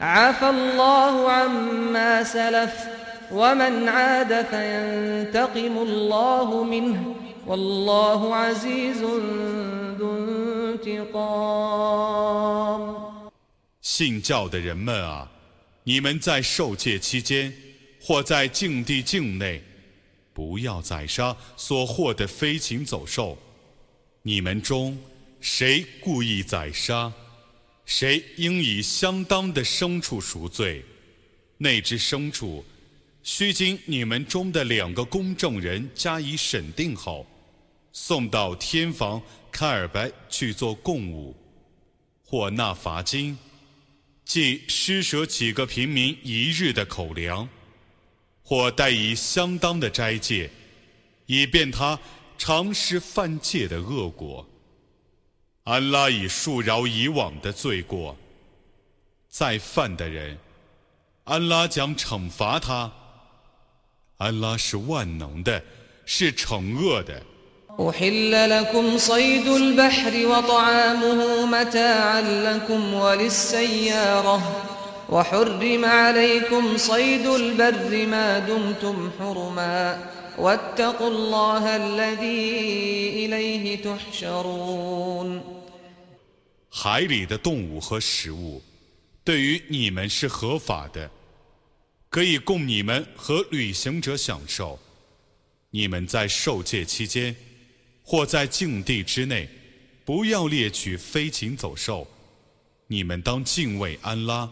عفى الله عما سلف ومن عاد فينتقم الله منه والله عزيز ذو انتقام 信教的人们啊，你们在受戒期间，或在境地境内，不要宰杀所获的飞禽走兽。你们中谁故意宰杀？ 谁应以相当的牲畜赎罪？那只牲畜须经你们中的两个公证人加以审定后，送到天房卡尔白去做供物，或纳罚金，即施舍几个平民一日的口粮，或带以相当的斋戒，以便他尝试犯戒的恶果。安拉已恕饶以往的罪过，再犯的人，安拉将惩罚他。安拉是万能的，是惩恶的。海里的动物和食物，对于你们是合法的，可以供你们和旅行者享受。你们在受戒期间，或在境地之内，不要猎取飞禽走兽。你们当敬畏安拉。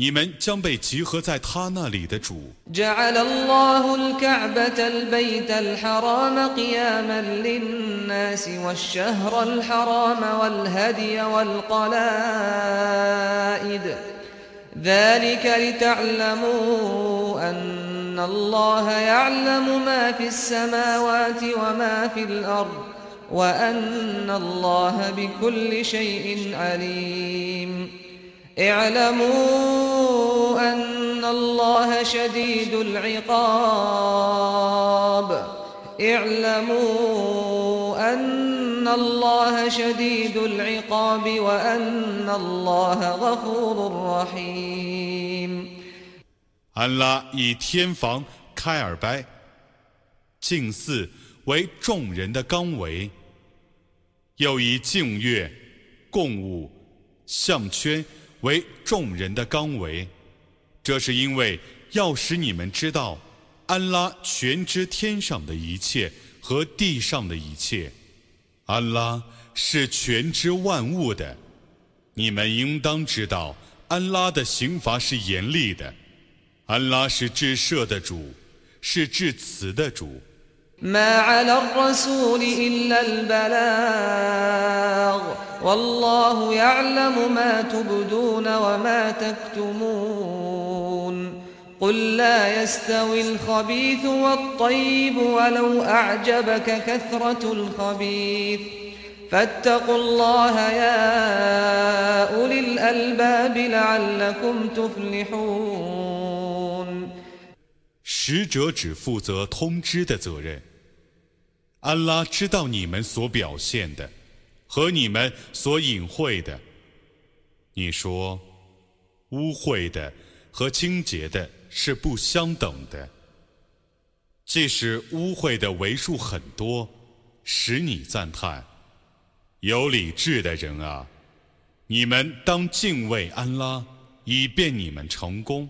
你们将被集合在他那里的主。جعل الله الكعبة البيت الحرام قياما للناس والشهر الحرام والهدي والقلائد ذلك لتعلموا أن الله يعلم ما في السماوات وما في الأرض وأن الله بكل شيء عليم اعلموا أن الله شديد العقاب اعلموا أن الله شديد العقاب وأن الله غفور رحيم 安拉以天房开尔拜、净寺为众人的纲围，又以净月、供物、项圈 为众人的纲围。这是因为要使你们知道，安拉全知天上的一切和地上的一切，安拉是全知万物的。你们应当知道，安拉的刑罚是严厉的。安拉是至赦的主，是至慈的主。ما على الرسول إلا البلاغ والله يعلم ما تبدون وما تكتمون قل لا يستوي الخبيث والطيب ولو أعجبك كثرة الخبيث فاتقوا الله يا أولي الألباب لعلكم تفلحون [LAUGHS] 使者只负责通知的责任。 安拉知道你们所表现的和你们所隐晦的。你说，污秽的和清洁的是不相等的。即使污秽的为数很多，使你赞叹。有理智的人啊，你们当敬畏安拉，以便你们成功。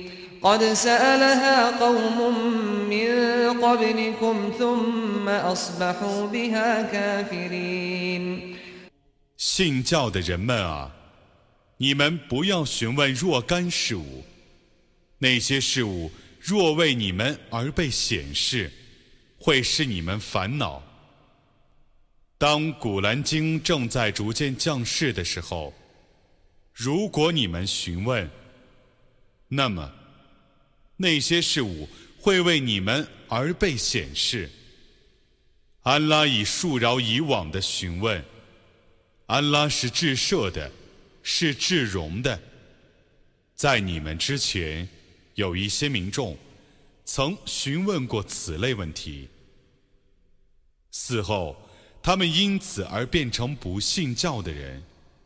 قد سألها قوم من قبلكم ثم أصبحوا بها كافرين 信教的人们啊，你们不要询问若干事物，那些事物若为你们而被显示，会使你们烦恼。当《古兰经》正在逐渐降世的时候，如果你们询问，那么。 那些事物会为你们而被显示。安拉已恕饶以往的询问。安拉是至赦的，是至荣的。在你们之前，有一些民众曾询问过此类问题。嗣后，他们因此而变成不信教的人。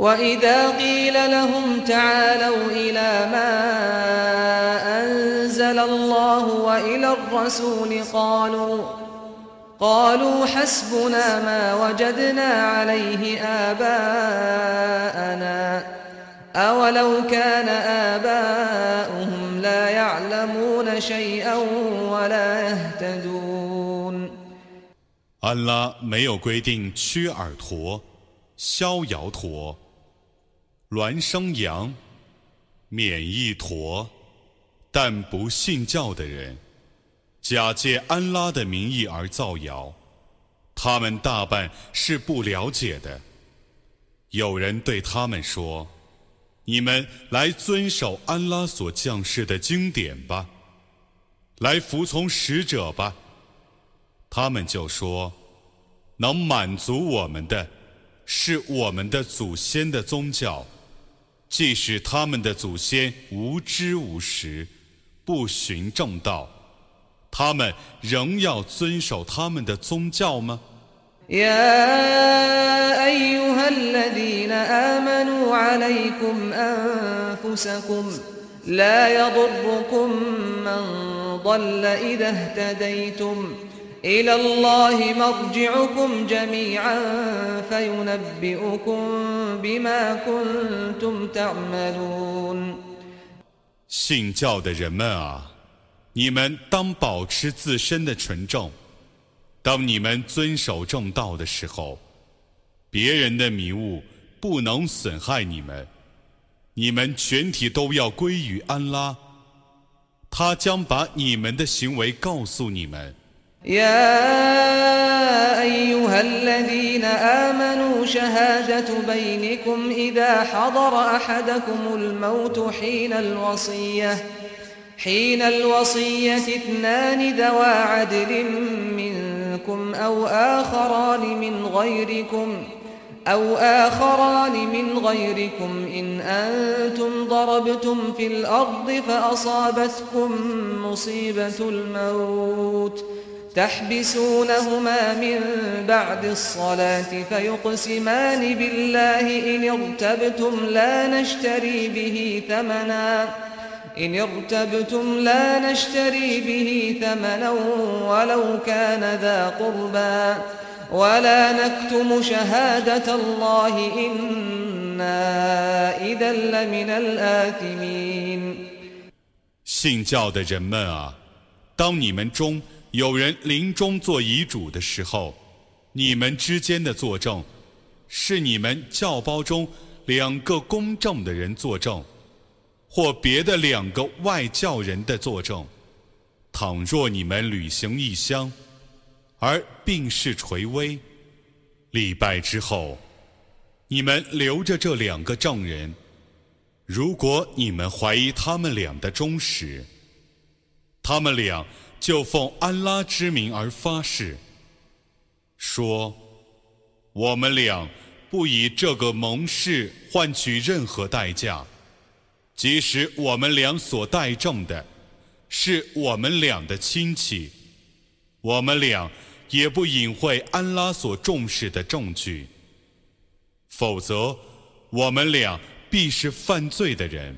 وإذا قيل لهم تعالوا إلى ما أنزل الله وإلى الرسول قالوا قالوا حسبنا ما وجدنا عليه آباءنا أولو كان آباؤهم لا يعلمون شيئا ولا يهتدون 安拉没有规定屈耳驼、逍遥驼、 孪生羊、免疫驼。但不信教的人，假借安拉的名义而造谣，他们大半是不了解的。有人对他们说：“你们来遵守安拉所降世的经典吧，来服从使者吧。”他们就说：“能满足我们的，是我们的祖先的宗教，即使他们的祖先无知无识。”不循正道，他们仍要遵守他们的宗教吗？يا أيها الذين آمنوا عليكم أنفسكم لا يضركم من ضل إذا اهتديتم إلى الله مرجعكم جميعا فينبئكم بما كنتم تعملون 信教的人们啊，你们当保持自身的纯正。当你们遵守正道的时候，别人的迷雾不能损害你们。你们全体都要归于安拉，他将把你们的行为告诉你们。 يا أيها الذين آمنوا شهادة بينكم إذا حضر أحدكم الموت حين الوصية حين الوصية اثنان ذوى عدل منكم أو آخران من غيركم أو آخران من غيركم. إن أنتم ضربتم في الأرض فأصابتكم مصيبة الموت. تحبسونهما من بعد الصلاة فيقسمان بالله إن ارتبتم لا نشتري به ثمنا إن ارتبتم لا نشتري به ثمنا ولو كان ذا قربى ولا نكتم شهادة الله إنا إذا لمن الآثمين 信教的人们啊，当你们中 有人临终做遗嘱的时候，你们之间的作证是你们教包中两个公正的人作证，或别的两个外教人的作证。倘若你们履行异乡，而病逝垂危，礼拜之后，你们留着这两个证人。如果你们怀疑他们俩的忠实，他们俩。就奉安拉之名而发誓，说：我们俩不以这个盟誓换取任何代价，即使我们俩所代证的是我们俩的亲戚，我们俩也不隐晦安拉所重视的证据，否则我们俩必是犯罪的人。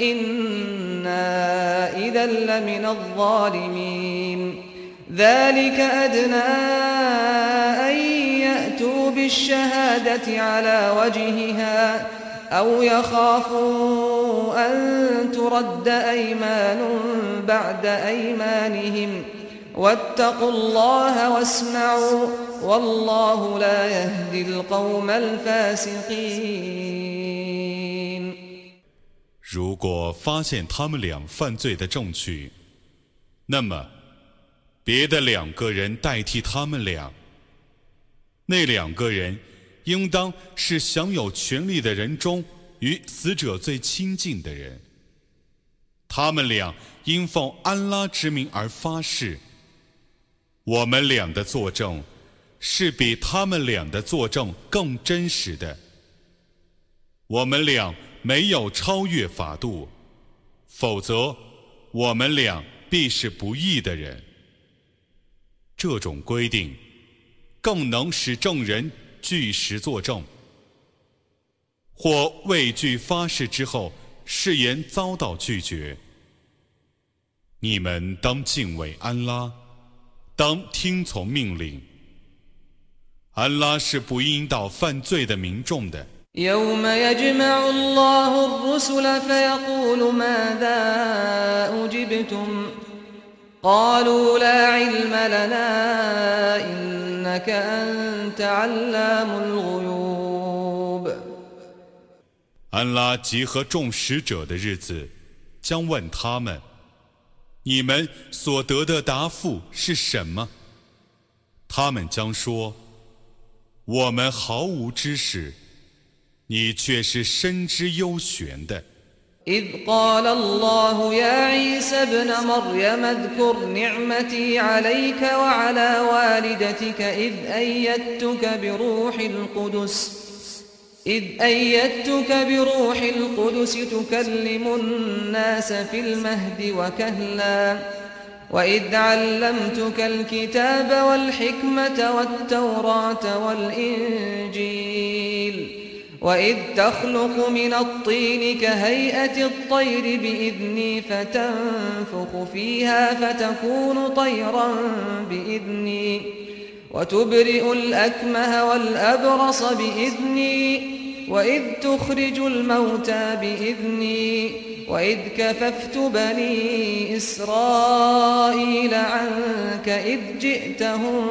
إنا إذا لمن الظالمين ذلك أدنى أن يأتوا بالشهادة على وجهها أو يخافوا أن ترد أيمان بعد أيمانهم واتقوا الله واسمعوا والله لا يهدي القوم الفاسقين 如果发现他们俩犯罪的证据，那么别的两个人代替他们俩。那两个人应当是享有权利的人中与死者最亲近的人。他们俩因奉安拉之名而发誓，我们俩的作证是比他们俩的作证更真实的。我们俩。没有超越法度，否则我们俩必是不义的人。这种规定更能使证人据实作证，或畏惧发誓之后誓言遭到拒绝。你们当敬畏安拉，当听从命令。安拉是不应到犯罪的民众的。يوم يجمع الله الرسل فيقول ماذا أجبتم قالوا لا علم لنا إنك أنت علام الغيوب 安拉集合众使者的日子，将问他们：你们所得的答复是什么？他们将说：我们毫无知识。 你却是深知幽玄的。 إذ قال الله يا عيسى ابن مريم اذكر نعمتي عليك وعلى والدتك إذ أيدتك بروح القدس إذ أيدتك بروح القدس تكلم الناس في المهد وكهلا وإذ علمتك الكتاب والحكمة والتوراة والإنجيل وإذ تخلق من الطين كهيئة الطير بإذني فتنفخ فيها فتكون طيرا بإذني وتبرئ الأكمه والأبرص بإذني وإذ تخرج الموتى بإذني وإذ كففت بني إسرائيل عنك إذ جئتهم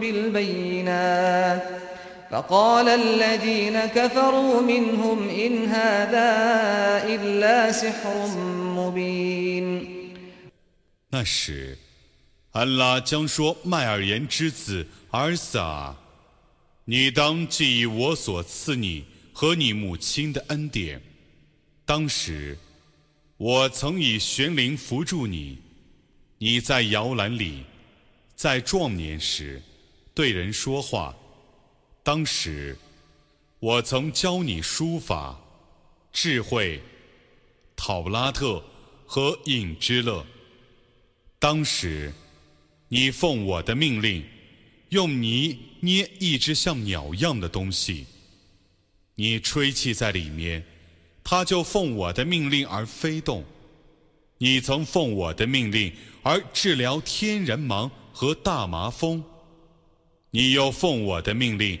بالبينات فقال الذين كفروا منهم إن هذا إلا سحر مبين 那时，安拉将说：“麦尔言之子儿撒，你当记忆我所赐你和你母亲的恩典。当时，我曾以玄灵扶助你，你在摇篮里，在壮年时对人说话。 当时，我曾教你书法、智慧、讨拉特和隐之乐。当时，你奉我的命令，用泥捏一只像鸟一样的东西，你吹气在里面，它就奉我的命令而飞动。你曾奉我的命令而治疗天人盲和大麻风，你又奉我的命令。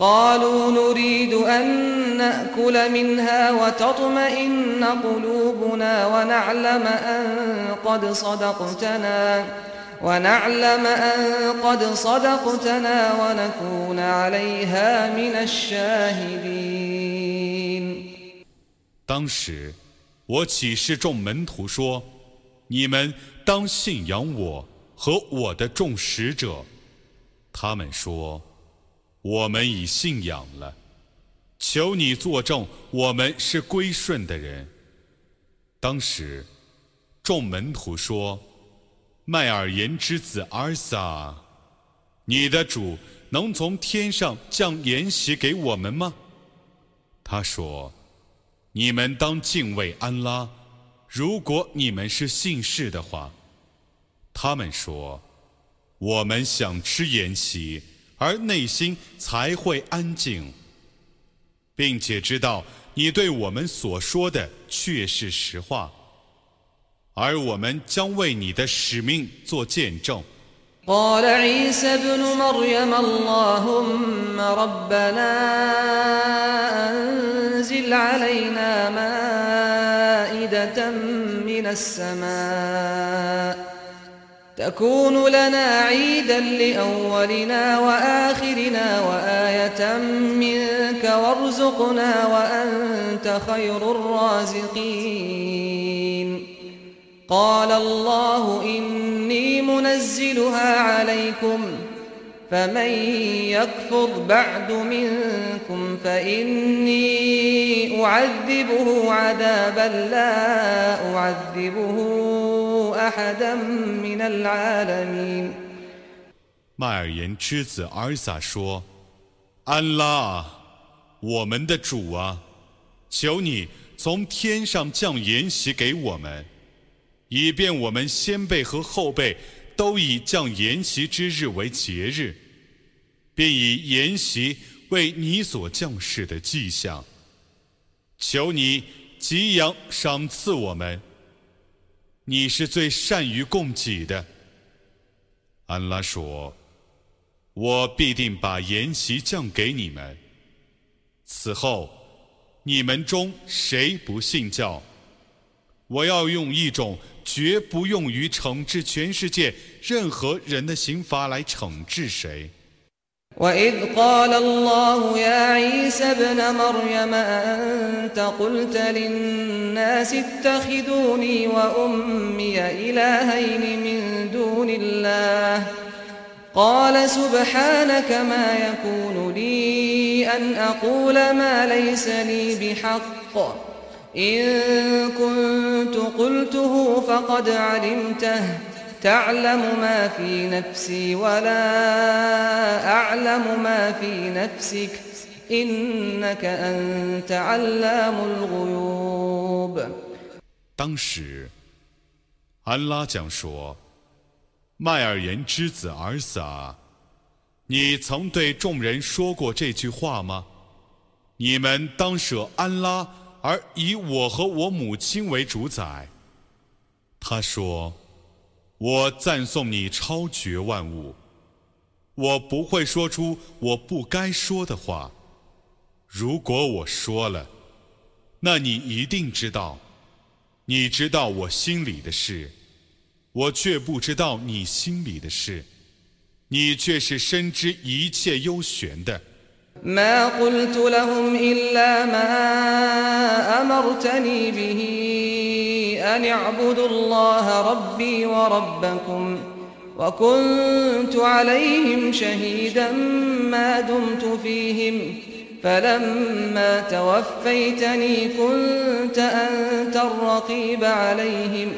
قالوا نريد أن نأكل منها وتطمئن قلوبنا ونعلم أن قد صدقتنا ونعلم أن قد صدقتنا ونكون عليها من الشاهدين 当时，我启示众门徒说：“你们当信仰我和我的众使者。”他们说。 我们已信仰了，求你作证，我们是归顺的人。当时，众门徒说：“麦尔言之子尔撒，你的主能从天上降筵席给我们吗？”他说：“你们当敬畏安拉，如果你们是信士的话。”他们说：“我们想吃筵席。”而内心才会安静，并且知道你对我们所说的却是实话，而我们将为你的使命做见证。تكون لنا عيدا لأولنا وآخرنا وآية منك وارزقنا وأنت خير الرازقين. قال الله إني منزلها عليكم. فمن يكفر بعد منكم فإني أعذبه عذابا لا أعذبه 麦尔言之子尔撒说：“安拉，我们的主啊，求你从天上降筵席给我们，以便我们先辈和后辈 都以降筵席之日为节日， 并以筵席为你所降世的迹象。求你给养赏赐我们，你是最善于供给的。安拉说：“我必定把筵席降给你们。此后，你们中谁不信教，我要用一种绝不用于惩治全世界任何人的刑罚来惩治谁。” وإذ قال الله يا عيسى ابن مريم أنت قلت للناس اتخذوني وأمي إلهين من دون الله قال سبحانك ما يكون لي أن أقول ما ليس لي بحق إن كنت قلته فقد علمته تعلم ما في نفسي ولا أعلم ما في نفسك إنك أنت علام الغيوب 当时，安拉讲说：“麦尔言之子儿子啊，你曾对众人说过这句话吗？你们当舍安拉，而以我和我母亲为主宰。”他说。 我赞颂你超绝万物，我不会说出我不该说的话。如果我说了，那你一定知道，你知道我心里的事，我却不知道你心里的事，你却是深知一切优选的。أن اعبدوا الله ربي وربكم وكنت عليهم شهيدا ما دمت فيهم فلما توفيتني كنت أنت الرقيب عليهم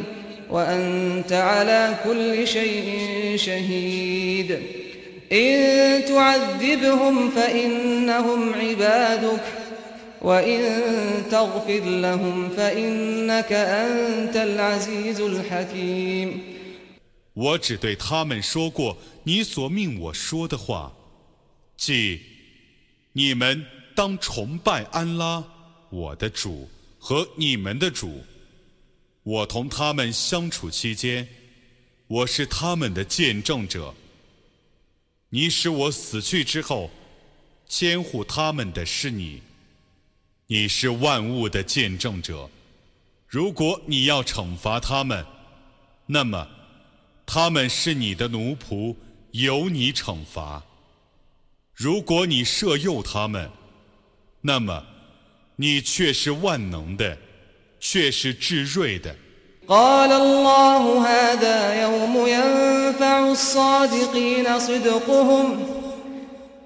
وأنت على كل شيء شهيد. إن تعذبهم فإنهم عبادك 我只对他们说过你所命我说的话，即你们当崇拜安拉，我的主和你们的主。我同他们相处期间，我是他们的见证者。你使我死去之后，监护他们的是你。你是万物的见证者，如果你要惩罚他们，那么他们是你的奴仆，由你惩罚；如果你赦诱他们，那么你却是万能的，却是至睿的。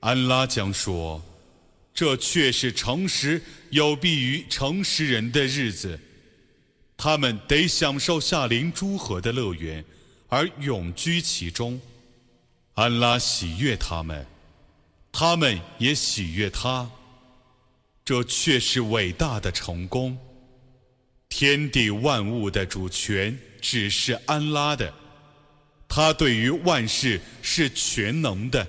安拉将说：“这却是诚实有必于诚实人的日子，他们得享受夏林诸河的乐园，而永居其中。安拉喜悦他们，他们也喜悦他。这却是伟大的成功。”天地万物的主权只是安拉的，他对于万事是全能的。